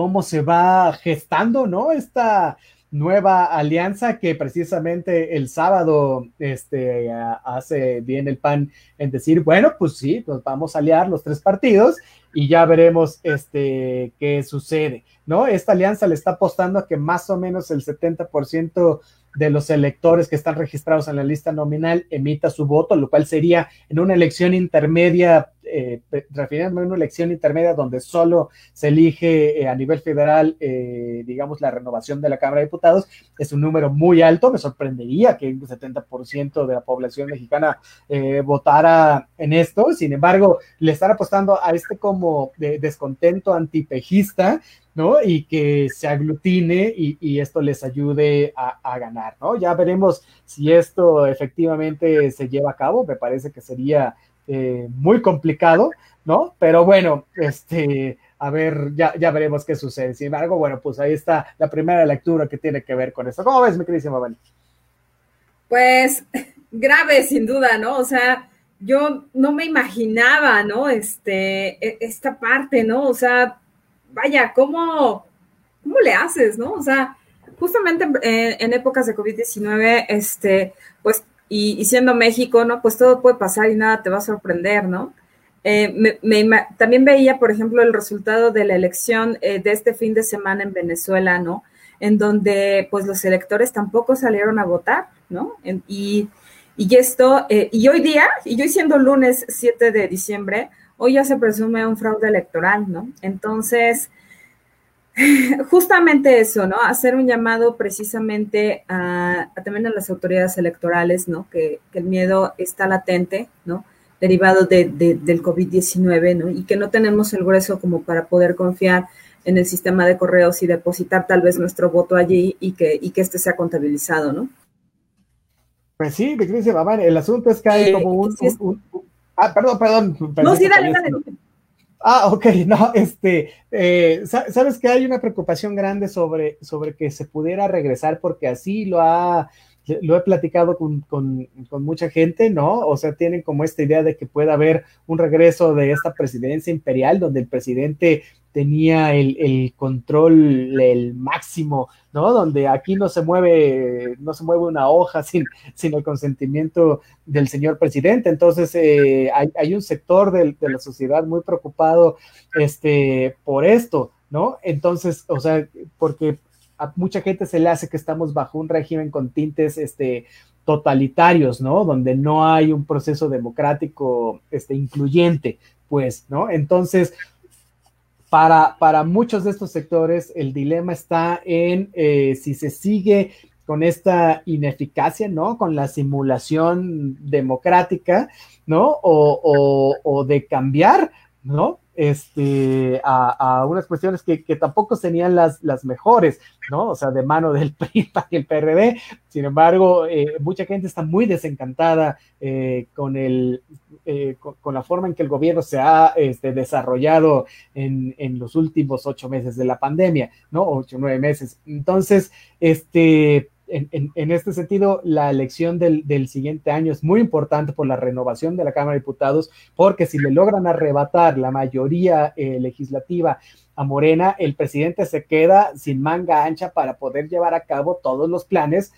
cómo se va gestando, ¿no? Esta, nueva alianza que precisamente el sábado este, hace bien el PAN en decir, bueno, pues sí, nos vamos a aliar los tres partidos y ya veremos este, qué sucede, ¿no? Esta alianza le está apostando a que más o menos el 70% de los electores que están registrados en la lista nominal emita su voto, lo cual sería en una elección intermedia, eh, refiriéndome a una elección intermedia donde solo se elige eh, a nivel federal, eh, digamos, la renovación de la Cámara de Diputados, es un número muy alto, me sorprendería que un 70% de la población mexicana votara en esto, sin embargo, le están apostando a este como de descontento antipejista, ¿no? Y que se aglutine y, esto les ayude a, ganar, ¿no? Ya veremos si esto efectivamente se lleva a cabo, me parece que sería eh, muy complicado, ¿no? Pero bueno, este, a ver, ya, ya veremos qué sucede. Sin embargo, bueno, pues ahí está la primera lectura que tiene que ver con eso. ¿Cómo ves, mi queridísima? Pues *laughs* grave, sin duda, ¿no? O sea, yo no me imaginaba, ¿no? Este, e, esta parte, ¿no? O sea, vaya, ¿cómo, cómo le haces, no? O sea, justamente en, épocas de COVID-19, este, pues, y, siendo México, ¿no? Pues todo puede pasar y nada te va a sorprender, ¿no? Eh, también veía, por ejemplo, el resultado de la elección eh, de este fin de semana en Venezuela, ¿no? En donde, pues, los electores tampoco salieron a votar, ¿no? y, y esto, eh, y hoy día, y hoy siendo lunes 7 de diciembre, hoy ya se presume un fraude electoral, ¿no? Entonces, *laughs* justamente eso, ¿no? Hacer un llamado precisamente a, también a las autoridades electorales, ¿no? Que, el miedo está latente, ¿no? Derivado del COVID-19, ¿no? Y que no tenemos el grueso como para poder confiar en el sistema de correos y depositar tal vez nuestro voto allí y que, y que este sea contabilizado, ¿no? Pues sí, el asunto es que hay eh, como un, Ah, perdón, perdón. No, sí, dale, dale. Ah, ok, *laughs* no, este, eh, sabes que hay una preocupación grande sobre, sobre que se pudiera regresar porque así lo ha, lo he platicado con, con, con, mucha gente, ¿no? O sea, tienen como esta idea de que pueda haber un regreso de esta presidencia imperial donde el presidente tenía el, control, el máximo, ¿no? Donde aquí no se mueve, no se mueve una hoja *laughs* sin, sin el consentimiento del señor presidente. Entonces, eh, hay, un sector de, la sociedad muy preocupado este, por esto, ¿no? Entonces, o sea, porque a mucha gente se le hace que estamos bajo un régimen con tintes, este, totalitarios, ¿no? Donde no hay un proceso democrático, este, incluyente, pues, ¿no? Entonces, para, para muchos de estos sectores, el dilema está en eh, si se sigue con esta ineficacia, ¿no? Con la simulación democrática, ¿no? O, o de cambiar, ¿no? Este, a, unas cuestiones que, tampoco tenían las, las mejores, ¿no? O sea, de mano del *laughs* PRI y el PRD. Sin embargo, eh, mucha gente está muy desencantada eh, con, el, eh, con, la forma en que el gobierno se ha este, desarrollado en, en, los últimos ocho meses de la pandemia, ¿no? Ocho, nueve meses. Entonces, este en, este sentido, la elección del, siguiente año es muy importante por la renovación de la Cámara de Diputados, porque si le logran arrebatar la mayoría eh, legislativa a Morena, el presidente se queda sin manga ancha para poder llevar a cabo todos los planes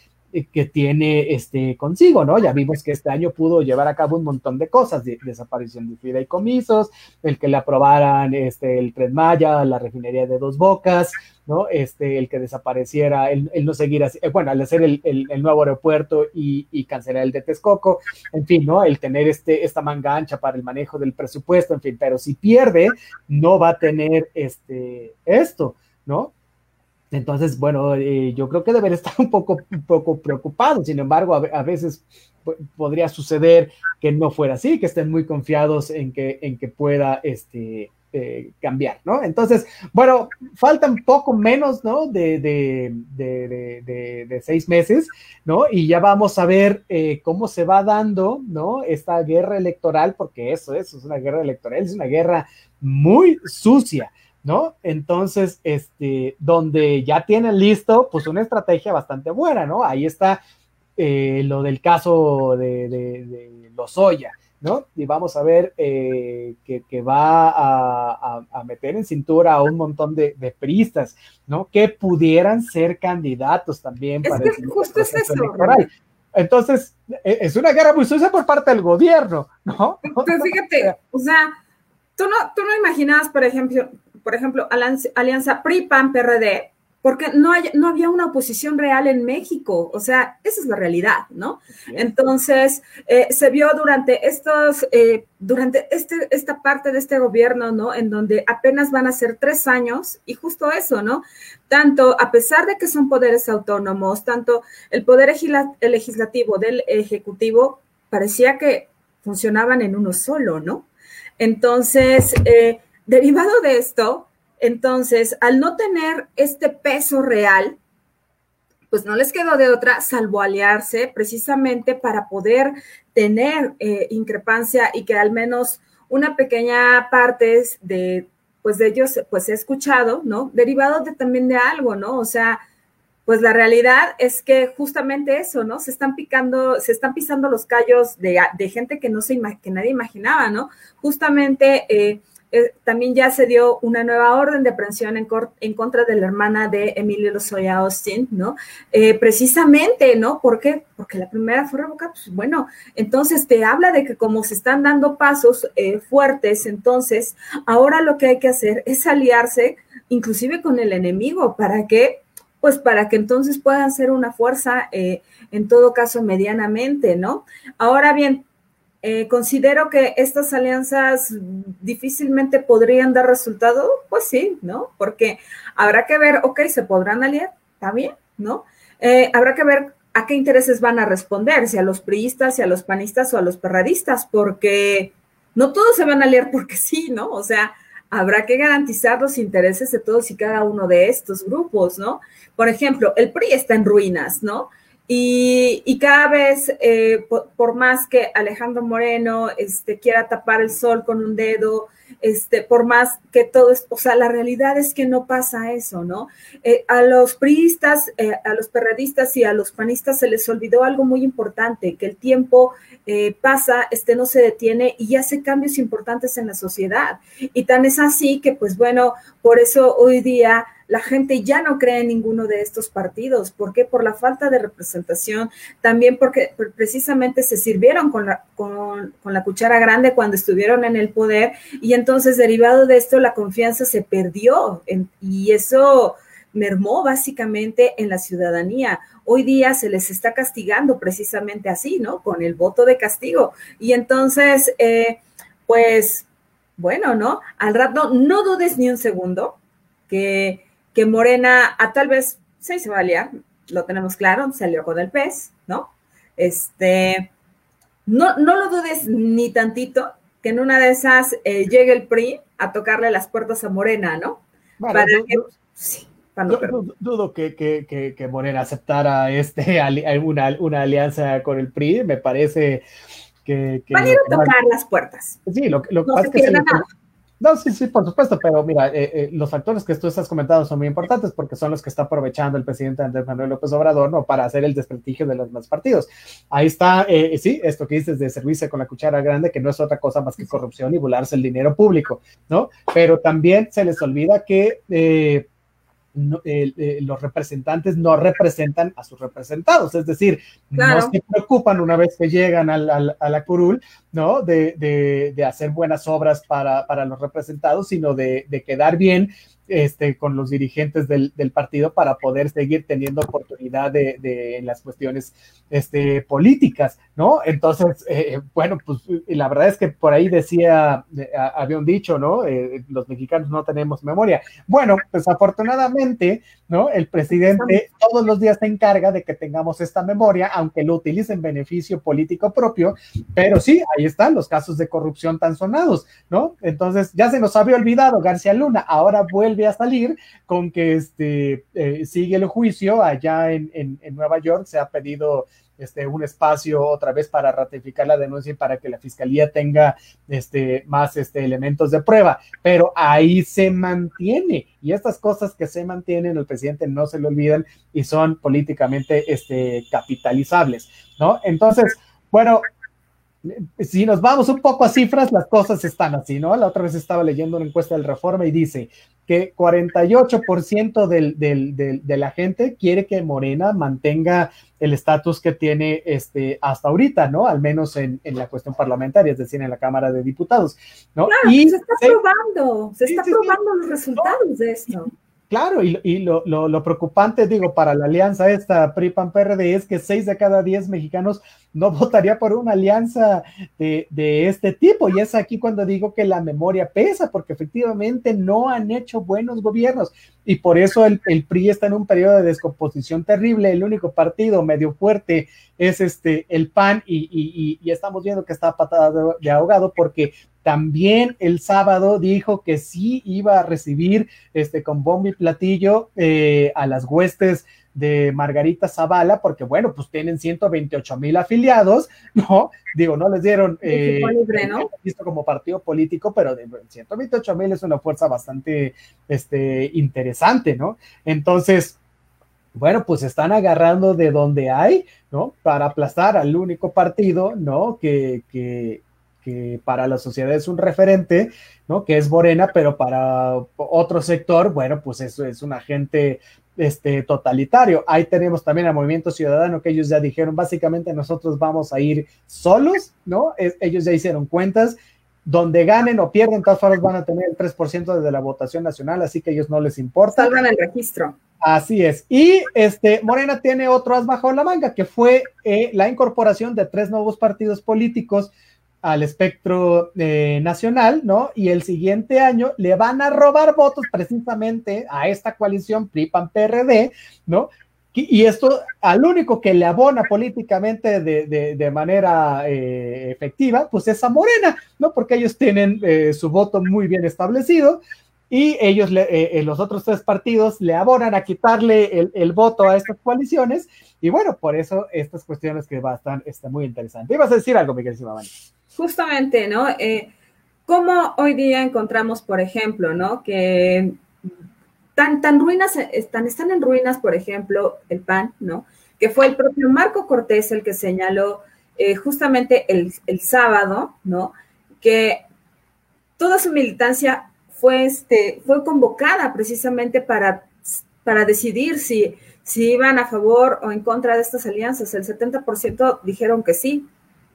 que tiene este consigo, ¿no? Ya vimos que este año pudo llevar a cabo un montón de cosas, de, desaparición de fideicomisos, el que le aprobaran este, el Tren Maya, la refinería de Dos Bocas, ¿no? Este, el que desapareciera, el, no seguir así, eh, bueno, al hacer el, nuevo aeropuerto y, cancelar el de Texcoco, en fin, ¿no? El tener este, esta manga ancha para el manejo del presupuesto, en fin, pero si pierde, no va a tener este, esto, ¿no? Entonces, bueno, eh, yo creo que debería *laughs* estar un poco, un poco preocupado. Sin embargo, a, veces podría suceder que no fuera así, que estén muy confiados en que, en que pueda este, eh, cambiar, ¿no? Entonces, bueno, faltan poco menos, ¿no? De, de, de, de seis meses, ¿no? Y ya vamos a ver eh, cómo se va dando, ¿no? Esta guerra electoral, porque eso, eso es una guerra electoral, es una guerra muy sucia. ¿No? Entonces, este, donde ya tienen listo, pues una estrategia bastante buena, ¿no? Ahí está eh, lo del caso de, de, Lozoya, ¿no? Y vamos a ver eh, que, va a, meter en cintura a un montón de, de priistas, ¿no? Que pudieran ser candidatos también para el justo es eso, electoral. Entonces, e, es una guerra muy sucia por parte del gobierno, ¿no? Pero fíjate, o sea, tú no, tú no imaginabas, por ejemplo, por ejemplo, alianza PRI-PAN-PRD, porque no, hay, no había una oposición real en México, o sea, esa es la realidad, ¿no? Entonces, eh, se vio durante estos, eh, durante este, esta parte de este gobierno, ¿no? En donde apenas van a ser tres años, y justo eso, ¿no? Tanto, a pesar de que son poderes autónomos, tanto el poder legislativo del ejecutivo, parecía que funcionaban en uno solo, ¿no? Entonces, eh, derivado de esto, entonces, al no tener este peso real, pues no les quedó de otra salvo aliarse precisamente para poder tener eh, increpancia y que al menos una pequeña parte de, pues de ellos, pues he escuchado, ¿no? Derivado de, también de algo, ¿no? O sea, pues la realidad es que justamente eso, ¿no? Se están picando, se están pisando los callos de, gente que no se que nadie imaginaba, ¿no? Justamente eh, eh, también ya se dio una nueva orden de aprehensión en, contra de la hermana de Emilio Lozoya Austin, ¿no? Eh, precisamente, ¿no? ¿Por qué? Porque la primera fue revocada, pues bueno, entonces te habla de que como se están dando pasos eh, fuertes, entonces ahora lo que hay que hacer es aliarse inclusive con el enemigo, ¿para qué? Pues para que entonces puedan ser una fuerza, en todo caso, medianamente, ¿no? Ahora bien, eh, considero que estas alianzas difícilmente podrían dar resultado, pues sí, ¿no? Porque habrá que ver, ok, se podrán aliar, está bien, ¿no? Eh, habrá que ver a qué intereses van a responder, si a los priistas, si a los panistas o a los perradistas, porque no todos se van a aliar porque sí, ¿no? O sea, habrá que garantizar los intereses de todos y cada uno de estos grupos, ¿no? Por ejemplo, el PRI está en ruinas, ¿no? Y, cada vez, eh, por, más que Alejandro Moreno este, quiera tapar el sol con un dedo, este, por más que todo es, o sea, la realidad es que no pasa eso, ¿no? Eh, a los priistas, eh, a los perredistas y a los panistas se les olvidó algo muy importante, que el tiempo pasa, este no se detiene y hace cambios importantes en la sociedad. Y tan es así que, pues bueno, por eso hoy día la gente ya no cree en ninguno de estos partidos. ¿Por qué? Por la falta de representación, también porque precisamente se sirvieron con la, cuchara grande cuando estuvieron en el poder y entonces derivado de esto la confianza se perdió y eso mermó básicamente en la ciudadanía. Hoy día se les está castigando precisamente así, ¿no? Con el voto de castigo. Y entonces, eh, pues, bueno, ¿no? Al rato, no dudes ni un segundo que que Morena, a tal vez, sí se va a liar, lo tenemos claro, salió con el pez, ¿no? Este, no, no lo dudes ni tantito que en una de esas eh, llegue el PRI a tocarle las puertas a Morena, ¿no? para que, sí, dudo que, que, que, Morena aceptara este, *laughs* una, una alianza con el PRI, me parece que... Van a ir a tocar las puertas. Sí, lo, lo que pasa es que... No, sí, sí, por supuesto, pero mira, eh, eh, los factores que tú estás comentando son muy importantes porque son los que está aprovechando el presidente Andrés Manuel López Obrador, ¿no? Para hacer el desprestigio de los demás partidos. Ahí está, eh, sí, esto que dices de servirse con la cuchara grande, que no es otra cosa más que corrupción y volarse el dinero público, ¿no? Pero también se les olvida que eh, los representantes no representan a sus representados, es decir, no se preocupan una vez que llegan a la curul, ¿no? De, hacer buenas obras para, los representados, sino de, de quedar bien este, con los dirigentes del, partido para poder seguir teniendo oportunidad de, en las cuestiones este, políticas, ¿no? Entonces, eh, bueno, pues la verdad es que por ahí decía, eh, había un dicho, ¿no? Eh, los mexicanos no tenemos memoria. Bueno, pues afortunadamente, ¿no? El presidente todos los días se encarga de que tengamos esta memoria, aunque lo utilice en beneficio político propio, pero sí, ahí están los casos de corrupción tan sonados, ¿no? Entonces, ya se nos había olvidado García Luna, ahora vuelve a salir con que este, eh, sigue el juicio allá en, en, Nueva York, se ha pedido este, un espacio otra vez para ratificar la denuncia y para que la fiscalía tenga este, más este, elementos de prueba, pero ahí se mantiene y estas cosas que se mantienen, el presidente no se le olvidan y son políticamente este, capitalizables, ¿no? Entonces, bueno, si nos vamos un poco a cifras, las cosas están así, ¿no? La otra vez estaba leyendo una encuesta del Reforma y dice que 48% del, del, del, de la gente quiere que Morena mantenga el estatus que tiene este, hasta ahorita, ¿no? Al menos en, en, la cuestión parlamentaria, es decir, en la Cámara de Diputados, ¿no? Claro, y se está se, probando, se está sí, probando sí, los resultados no, de esto. Claro, y, y lo, lo, preocupante, digo, para la alianza esta PRI-PAN-PRD es que seis de cada diez mexicanos no *laughs* votaría por una alianza de, de, este tipo. Y es aquí cuando digo que la memoria pesa, porque efectivamente no han hecho buenos gobiernos. Y por eso el, el PRI está en un periodo de descomposición terrible. El único partido medio fuerte es este, el PAN, y, y, y estamos viendo que está patada de, de ahogado porque también el sábado dijo que sí iba a recibir este, con bombo y platillo eh, a las huestes de Margarita Zavala, porque bueno, pues tienen 128 mil afiliados, *laughs* ¿no? Digo, no les dieron eh, libre, ¿no? visto como partido político, pero de 128 mil es una fuerza bastante este, interesante, ¿no? Entonces, bueno, pues están agarrando de donde hay, ¿no? Para aplastar al único partido, ¿no? Que, que, que para la sociedad es un referente, ¿no? Que es Morena, pero para otro sector, bueno, pues eso es un agente este, totalitario. Ahí tenemos también al Movimiento Ciudadano, que ellos ya dijeron, básicamente nosotros vamos a ir solos, ¿no? Es, ellos ya hicieron cuentas, donde ganen o pierden, todas formas van a tener el 3% de la votación nacional, así que a ellos no les importa. Salvan el registro. Así es. Y este, Morena tiene otro as bajo la manga, que fue eh, la incorporación de tres nuevos partidos políticos al espectro eh, nacional, ¿no? Y el siguiente año le van a robar votos precisamente a esta coalición PRI-PAN-PRD, ¿no? Y esto al único que le abona políticamente de, de, manera eh, efectiva, pues es a Morena, ¿no? Porque ellos tienen eh, su voto muy bien establecido y ellos, le, eh, los otros tres partidos, le abonan a quitarle el, el, voto a estas coaliciones. Y bueno, por eso estas cuestiones que va a estar está muy interesante. ¿Ibas a decir algo, Miguel Simabani? Justamente, ¿no? Eh, ¿Cómo hoy día encontramos, por ejemplo, ¿no? Que tan, tan ruinas, están, están en ruinas, por ejemplo, el PAN, ¿no? Que fue el propio Marco Cortés el que señaló eh, justamente el, el, sábado, ¿no? Que toda su militancia fue, este, fue convocada precisamente para, para decidir si, si iban a favor o en contra de estas alianzas. El 70% dijeron que sí.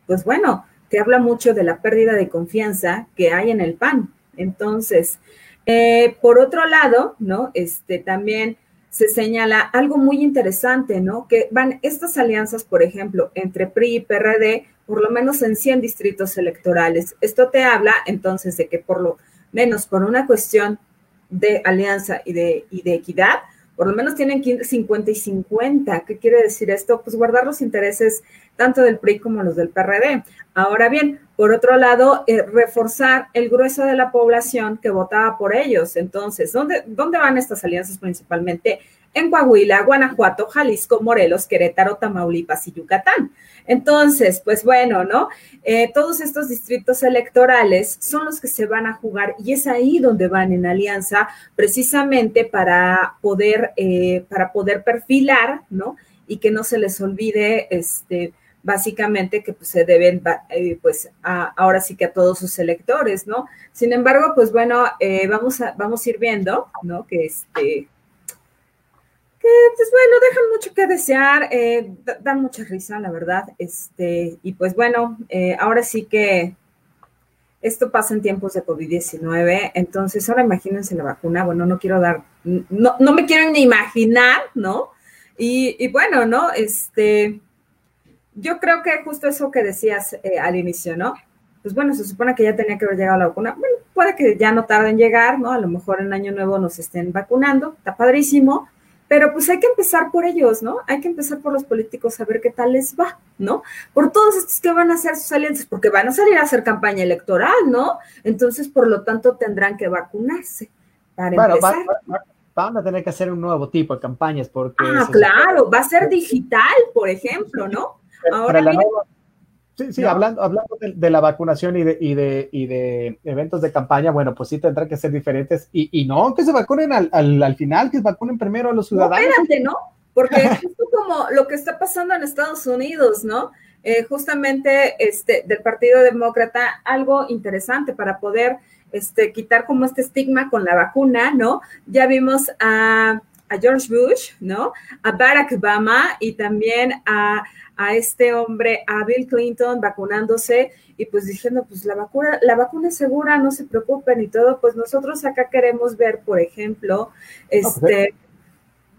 Pues bueno, te habla mucho de la pérdida de confianza que hay en el PAN. Entonces, eh, por otro lado, ¿no? Este también se señala algo muy interesante, ¿no? Que van estas alianzas, por ejemplo, entre PRI y PRD, por lo menos en 100 distritos electorales. Esto te habla entonces de que por lo menos por una cuestión de alianza y de, y de equidad, por lo menos tienen 50 y 50. ¿Qué quiere decir esto? Pues guardar los intereses tanto del PRI como los del PRD. Ahora bien, por otro lado, eh, reforzar el grueso de la población que votaba por ellos. Entonces, ¿dónde, ¿dónde van estas alianzas principalmente? En Coahuila, Guanajuato, Jalisco, Morelos, Querétaro, Tamaulipas y Yucatán. Entonces, pues bueno, ¿no? Eh, todos estos distritos electorales son los que se van a jugar y es ahí donde van en alianza precisamente para poder, eh, para poder perfilar, ¿no? Y que no se les olvide, este, básicamente que pues, se deben, eh, pues, a, ahora sí que a todos sus electores, ¿no? Sin embargo, pues bueno, eh, vamos, a, vamos a ir viendo, ¿no? Que este, que pues bueno, dejan mucho que desear, eh, dan mucha risa, la verdad, este, y pues bueno, eh, ahora sí que esto pasa en tiempos de COVID-19, entonces ahora imagínense la vacuna, bueno, no quiero dar, no, no me quiero ni imaginar, ¿no? Y, y bueno, ¿no? Este, yo creo que justo eso que decías eh, al inicio, ¿no? Pues bueno, se supone que ya tenía que haber llegado la vacuna. Bueno, puede que ya no tarde en llegar, ¿no? A lo mejor en Año Nuevo nos estén vacunando, está padrísimo, pero pues hay que empezar por ellos, ¿no? Hay que empezar por los políticos a ver qué tal les va, ¿no? Por todos estos que van a hacer sus alianzas, porque van a salir a hacer campaña electoral, ¿no? Entonces, por lo tanto, tendrán que vacunarse para bueno, empezar. Va, va, van a tener que hacer un nuevo tipo de campañas porque... Ah, claro, va a ser digital, por ejemplo, ¿no? Ahora nueva, sí, sí, no. hablando, hablando de, de, la vacunación y de, y, de, y de eventos de campaña, bueno, pues sí tendrán que ser diferentes y, y no que se vacunen al, al, al, final, que se vacunen primero a los ciudadanos. No, espérate, ¿no? Porque es como lo que está pasando en Estados Unidos, ¿no? eh, justamente este, del Partido Demócrata algo interesante para poder este, quitar como este estigma con la vacuna, ¿no? Ya vimos a, a George Bush, ¿no? A Barack Obama y también a, a este hombre, a Bill Clinton vacunándose y pues diciendo, pues la vacuna, la vacuna es segura, no se preocupen y todo, pues nosotros acá queremos ver, por ejemplo, este,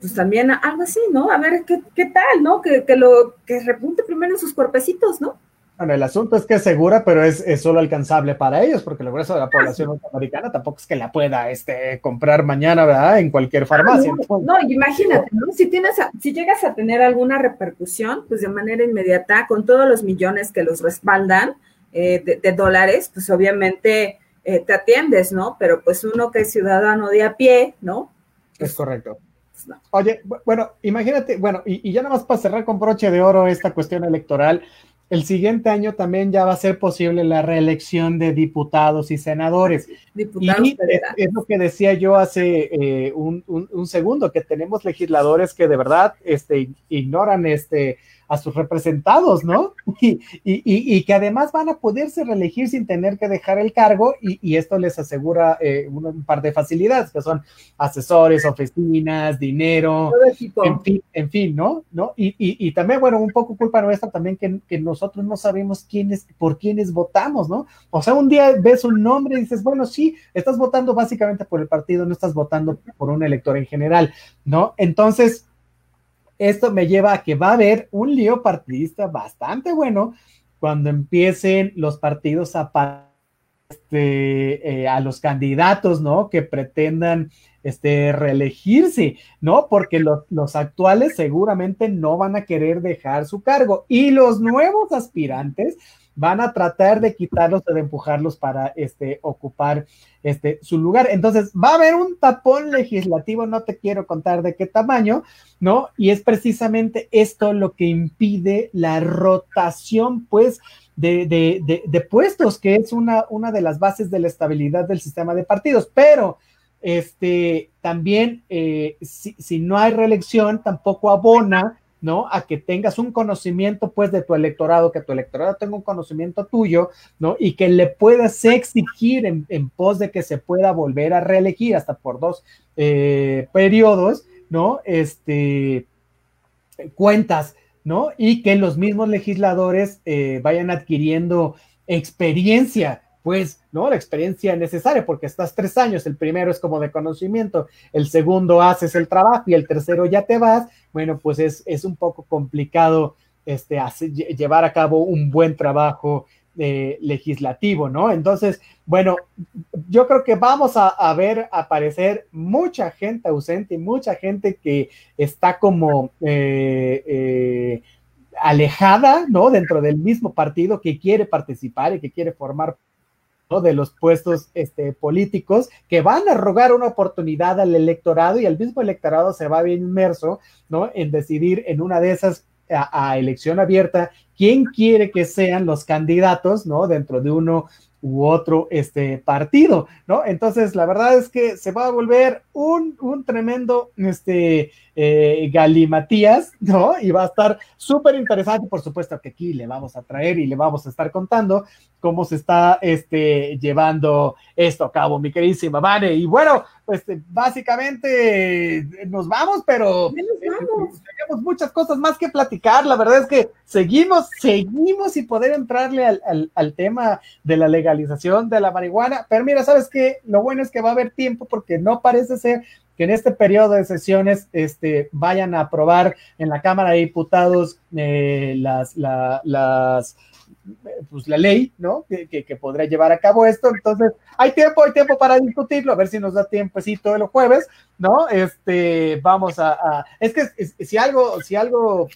pues también algo así, ¿no? A ver qué, qué tal, ¿no? Que, que, lo, que repunte primero en sus cuerpecitos, ¿no? Bueno, el asunto es que es segura, pero es, es solo alcanzable para ellos, porque el grueso de la población norteamericana tampoco es que la pueda este, comprar mañana, ¿verdad? En cualquier farmacia. Ah, no, no, imagínate, ¿no? Si, tienes si llegas a tener alguna repercusión, pues de manera inmediata, con todos los millones que los respaldan eh, de, de, dólares, pues obviamente eh, te atiendes, ¿no? Pero pues uno que es ciudadano de a pie, ¿no? Es correcto. Pues no. Oye, bueno, imagínate, bueno, y, y ya nada más para cerrar con broche de oro esta cuestión electoral, el siguiente año también ya va a ser posible la reelección de diputados y senadores. Diputados y es, es, lo que decía yo hace eh, un, un, un, segundo, que tenemos legisladores que de verdad este, ignoran este, a sus representados, ¿no? *laughs* Y, y, y, que además van a poderse reelegir sin tener que dejar el cargo y, esto les asegura eh, un, un, par de facilidades, que son asesores, oficinas, dinero, en fin, en fin, ¿no? ¿no? Y, también, bueno, un poco culpa nuestra también que, que nosotros no sabemos quiénes, por quiénes votamos, ¿no? O sea, un día ves un nombre y dices, bueno, sí, estás votando básicamente por el partido, no estás votando por un elector en general, ¿no? Entonces, esto me lleva a que va a haber un lío partidista bastante bueno cuando empiecen los partidos a, este, eh, a los candidatos, ¿no? Que pretendan este, reelegirse, ¿no? Porque los, los actuales seguramente no van a querer dejar su cargo y los nuevos aspirantes van a tratar de quitarlos o de empujarlos para este, ocupar este, su lugar. Entonces, va a haber un tapón legislativo, no te quiero contar de qué tamaño, ¿no? Y es precisamente esto lo que impide la rotación, pues, de, de, de, de puestos, que es una, una de las bases de la estabilidad del sistema de partidos. Pero, este, también, eh, si, si no hay reelección, tampoco abona ¿no? A que tengas un conocimiento, pues, de tu electorado, que tu electorado tenga un conocimiento tuyo, ¿no? Y que le puedas exigir en, en pos de que se pueda volver a reelegir hasta por dos eh, periodos, ¿no? Este, cuentas, ¿no? Y que los mismos legisladores eh, vayan adquiriendo experiencia, pues, ¿no? La experiencia necesaria, porque estás tres años, el primero es como de conocimiento, el segundo haces el trabajo y el tercero ya te vas, bueno, pues es, es un poco complicado este, llevar a cabo un buen trabajo eh, legislativo, ¿no? Entonces, bueno, yo creo que vamos a, ver aparecer mucha gente ausente mucha gente que está como... Eh, eh, alejada, ¿no? Dentro del mismo partido que quiere participar y que quiere formar ¿no? de los puestos este, políticos que van a rogar una oportunidad al electorado y al mismo electorado se va bien inmerso ¿no? en decidir en una de esas a, a, elección abierta quién quiere que sean los candidatos ¿no? dentro de uno u otro este partido, ¿no? Entonces, la verdad es que se va a volver un, un tremendo este, eh, galimatías, ¿no? Y va a estar súper interesante, por supuesto que aquí le vamos a traer y le vamos a estar contando cómo se está este, llevando esto a cabo, mi queridísima Vane. Y bueno, pues básicamente nos vamos, pero nos vamos. Muchas cosas más que platicar. La verdad es que seguimos, seguimos y poder entrarle al, al, tema de la legalización de la marihuana. Pero mira, ¿sabes qué? Lo bueno es que va a haber tiempo porque no parece ser que en este periodo de sesiones este, vayan a aprobar en la Cámara de Diputados eh, las, la, las pues la ley, ¿no? Que, que, podrá llevar a cabo esto. Entonces, hay tiempo, hay tiempo para discutirlo, a ver si nos da tiempecito el jueves, ¿no? Este, vamos a, es que si algo, si algo,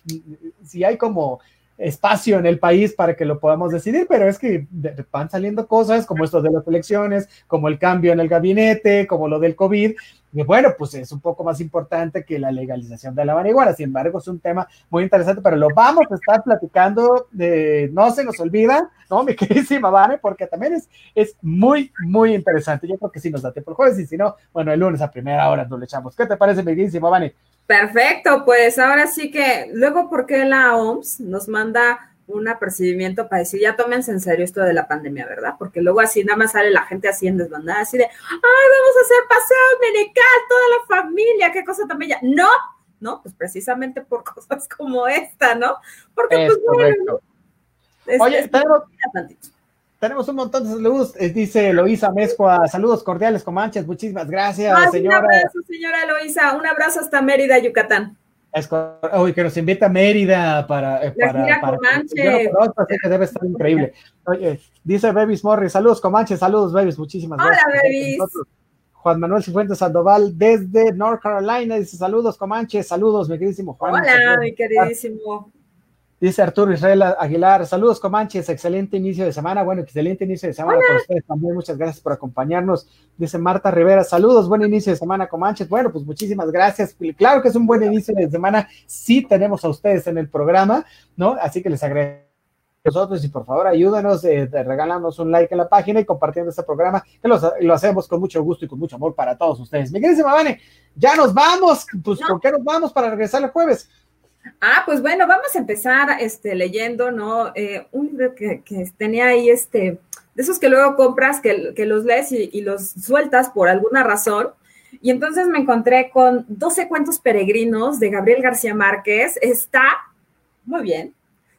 si hay como espacio en el país para que lo podamos decidir, pero es que van saliendo cosas como esto de las elecciones, como el cambio en el gabinete, como lo del COVID, y bueno, pues es un poco más importante que la legalización de la marihuana, sin embargo es un tema muy interesante, pero lo vamos a estar platicando, de, no se nos olvida, ¿no? *laughs* Mi queridísima Vane, porque también es, es muy, muy interesante, yo creo que sí nos da tiempo el jueves, y si no, bueno, el lunes a primera hora nos le echamos. ¿Qué te parece, mi queridísima Vane? Perfecto, pues ahora sí que luego, ¿por qué la OMS nos manda un apercibimiento para decir, ya tómense en serio esto de la pandemia, ¿verdad? Porque luego así nada más sale la gente así en desbandada, así de, ay, vamos a hacer paseo dominical, toda la familia, qué cosa tan bella. No, no, pues precisamente por *laughs* cosas como esta, ¿no? Porque, Es pues, bueno, correcto. es- Oye, es- tenemos, tenemos un montón de saludos. eh, Dice Loisa Mezcua, saludos cordiales, Comanches. Muchísimas gracias, Un señora. abrazo, señora Eloisa, un abrazo hasta Mérida, Yucatán. Uy, que nos invita a Mérida para. eh, para, para- Comanche. Así que debe estar increíble. Oye, dice Bebis Morris, saludos Comanches, saludos Bebis, muchísimas Hola, gracias. Bebis. Juan Manuel Cifuentes Sandoval desde North Carolina dice saludos Comanches, saludos mi queridísimo Juan. Hola, mi queridísimo. Dice Arturo Israel Aguilar, saludos Comanches, excelente inicio de semana, bueno, excelente inicio de semana para ustedes también, muchas gracias por acompañarnos. Dice Marta Rivera, saludos, buen inicio de semana Comanches, bueno, pues muchísimas gracias, claro que es un buen inicio de semana, sí tenemos a ustedes en el programa, ¿no? Así que les agradezco a nosotros y por favor ayúdanos, eh, regálanos un like en la página y compartiendo este programa, que lo, lo hacemos con mucho gusto y con mucho amor para todos ustedes. Mi queridísima Vane, ya nos vamos, pues No. ¿por qué nos vamos para regresar el jueves? Ah, pues bueno, vamos a empezar este, leyendo, ¿no? Eh, un libro que, tenía ahí, este, de esos que luego compras, que, que los lees y, y los sueltas por alguna razón. Y entonces me encontré con 12 cuentos peregrinos de Gabriel García Márquez. Está muy bien,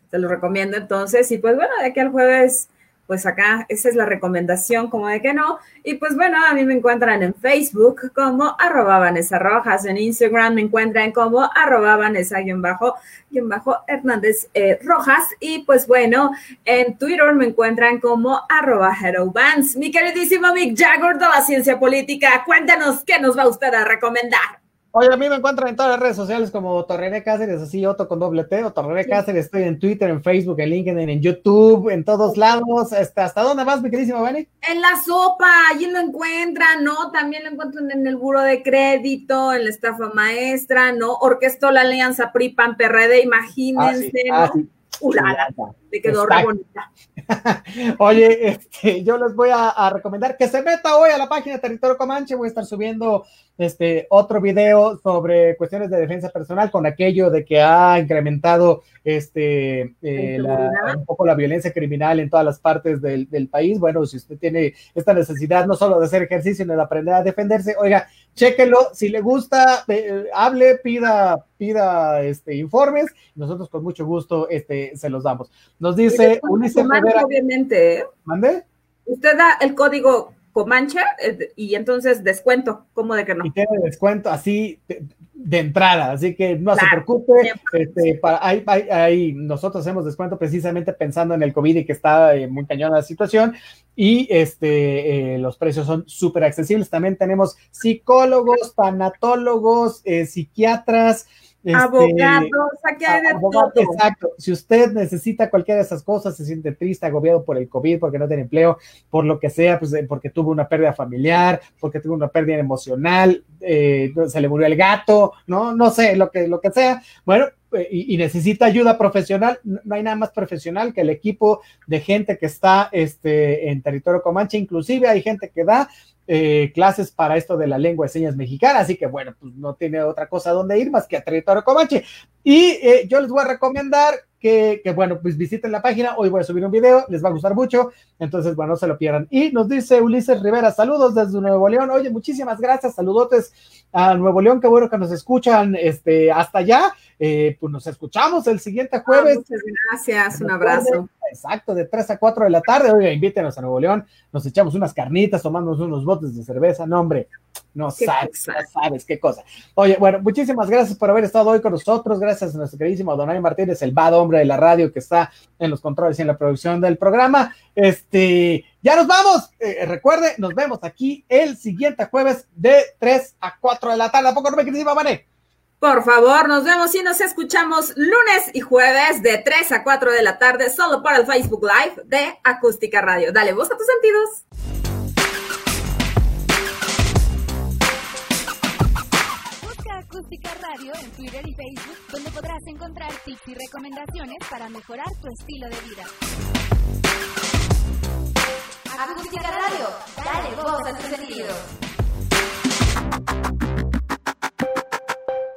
te lo recomiendo entonces. Y pues bueno, de aquí al jueves, pues acá, esa es la recomendación, como de que no. Y pues bueno, a mí me encuentran en Facebook como arroba Vanessa Rojas, en Instagram me encuentran como arroba Vanessa guion bajo, guion bajo Hernández eh, Rojas. Y pues bueno, en Twitter me encuentran como arroba Vance. Mi queridísimo Mick Jagger de la ciencia política, cuéntanos qué nos va usted a recomendar. Oye, a mí me encuentran en todas las redes sociales como Torrené Cáceres, así Otto con doble T, o Torrené Cáceres, estoy en Twitter, en Facebook, en LinkedIn, en YouTube, en todos lados. ¿Hasta, hasta dónde vas, mi queridísima Vani? En la sopa, allí lo encuentran, ¿no? También lo encuentran en el buro de crédito, en la estafa maestra, ¿no? Orquestó la alianza PRI-PAN-PRD, imagínense, Ah, ¿no? sí. Ulala, le quedó re bonita. *laughs* Oye, este, yo les voy a, a recomendar que se meta hoy a la página de Territorio Comanche. Voy a estar subiendo este otro video sobre cuestiones de defensa personal con aquello de que ha incrementado este eh, la- inseguridad. un poco la violencia criminal en todas las partes del, del país. Bueno, si usted tiene esta necesidad no solo de hacer ejercicio, sino de aprender a defenderse, oiga, chéquelo, si le gusta, eh, hable, pida, pida este informes, nosotros con mucho gusto este se los damos. Nos dice Ulises Comanche, Rivera, obviamente, ¿eh? ¿mande? Usted da el código Comanche y entonces descuento, ¿cómo de que no? y tiene descuento así de, entrada, así que no se preocupe, este, para, hay, hay- hay- nosotros hacemos descuento precisamente pensando en el COVID y que está eh, muy cañona la situación y este, eh, los precios son súper accesibles, también tenemos psicólogos, tanatólogos, eh, psiquiatras, este, Abogados, aquí hay de Abogado, todo. Exacto. Si usted necesita cualquiera de esas cosas, se siente triste, agobiado por el COVID, porque no tiene empleo, por lo que sea, pues eh, porque tuvo una pérdida familiar, porque tuvo una pérdida emocional, eh, se le murió el gato, no, no sé, lo que, lo que sea. Bueno, eh, y, y necesita ayuda profesional, no no hay nada más profesional que el equipo de gente que está este, en territorio Comanche, inclusive hay gente que da eh, clases para esto de la lengua de señas mexicana, así que bueno, pues no tiene otra cosa donde ir más que a territorio Comanche. Y eh, yo les voy a recomendar que, que, bueno, pues visiten la página, hoy voy a subir un video, les va a gustar mucho, entonces, bueno, no se lo pierdan. Y nos dice Ulises Rivera, saludos desde Nuevo León, oye, muchísimas gracias, saludotes a Nuevo León, qué bueno que nos escuchan este, hasta allá, eh, pues nos escuchamos el siguiente Ah, jueves. muchas gracias, un abrazo. Exacto, de 3 a 4 de la tarde. Oiga, invítenos a Nuevo León, nos echamos unas carnitas, tomamos unos botes de cerveza. No, hombre, no sabes, cosa. no sabes qué cosa. Oye, bueno, muchísimas gracias por haber estado hoy con nosotros. Gracias a nuestro queridísimo Donay Martínez, el bad hombre de la radio que está en los controles y en la producción del programa. Este, ya nos vamos. Eh, recuerde, nos vemos aquí el siguiente jueves de 3 a 4 de la tarde. ¿A poco no me queridísima Mané? Por favor, nos vemos y nos escuchamos lunes y jueves de 3 a 4 de la tarde solo por el Facebook Live de Acústica Radio. Dale voz a tus sentidos. Busca Acústica Radio en Twitter y Facebook, donde podrás encontrar tips y recomendaciones para mejorar tu estilo de vida. Acústica Radio, dale voz a tus sentidos.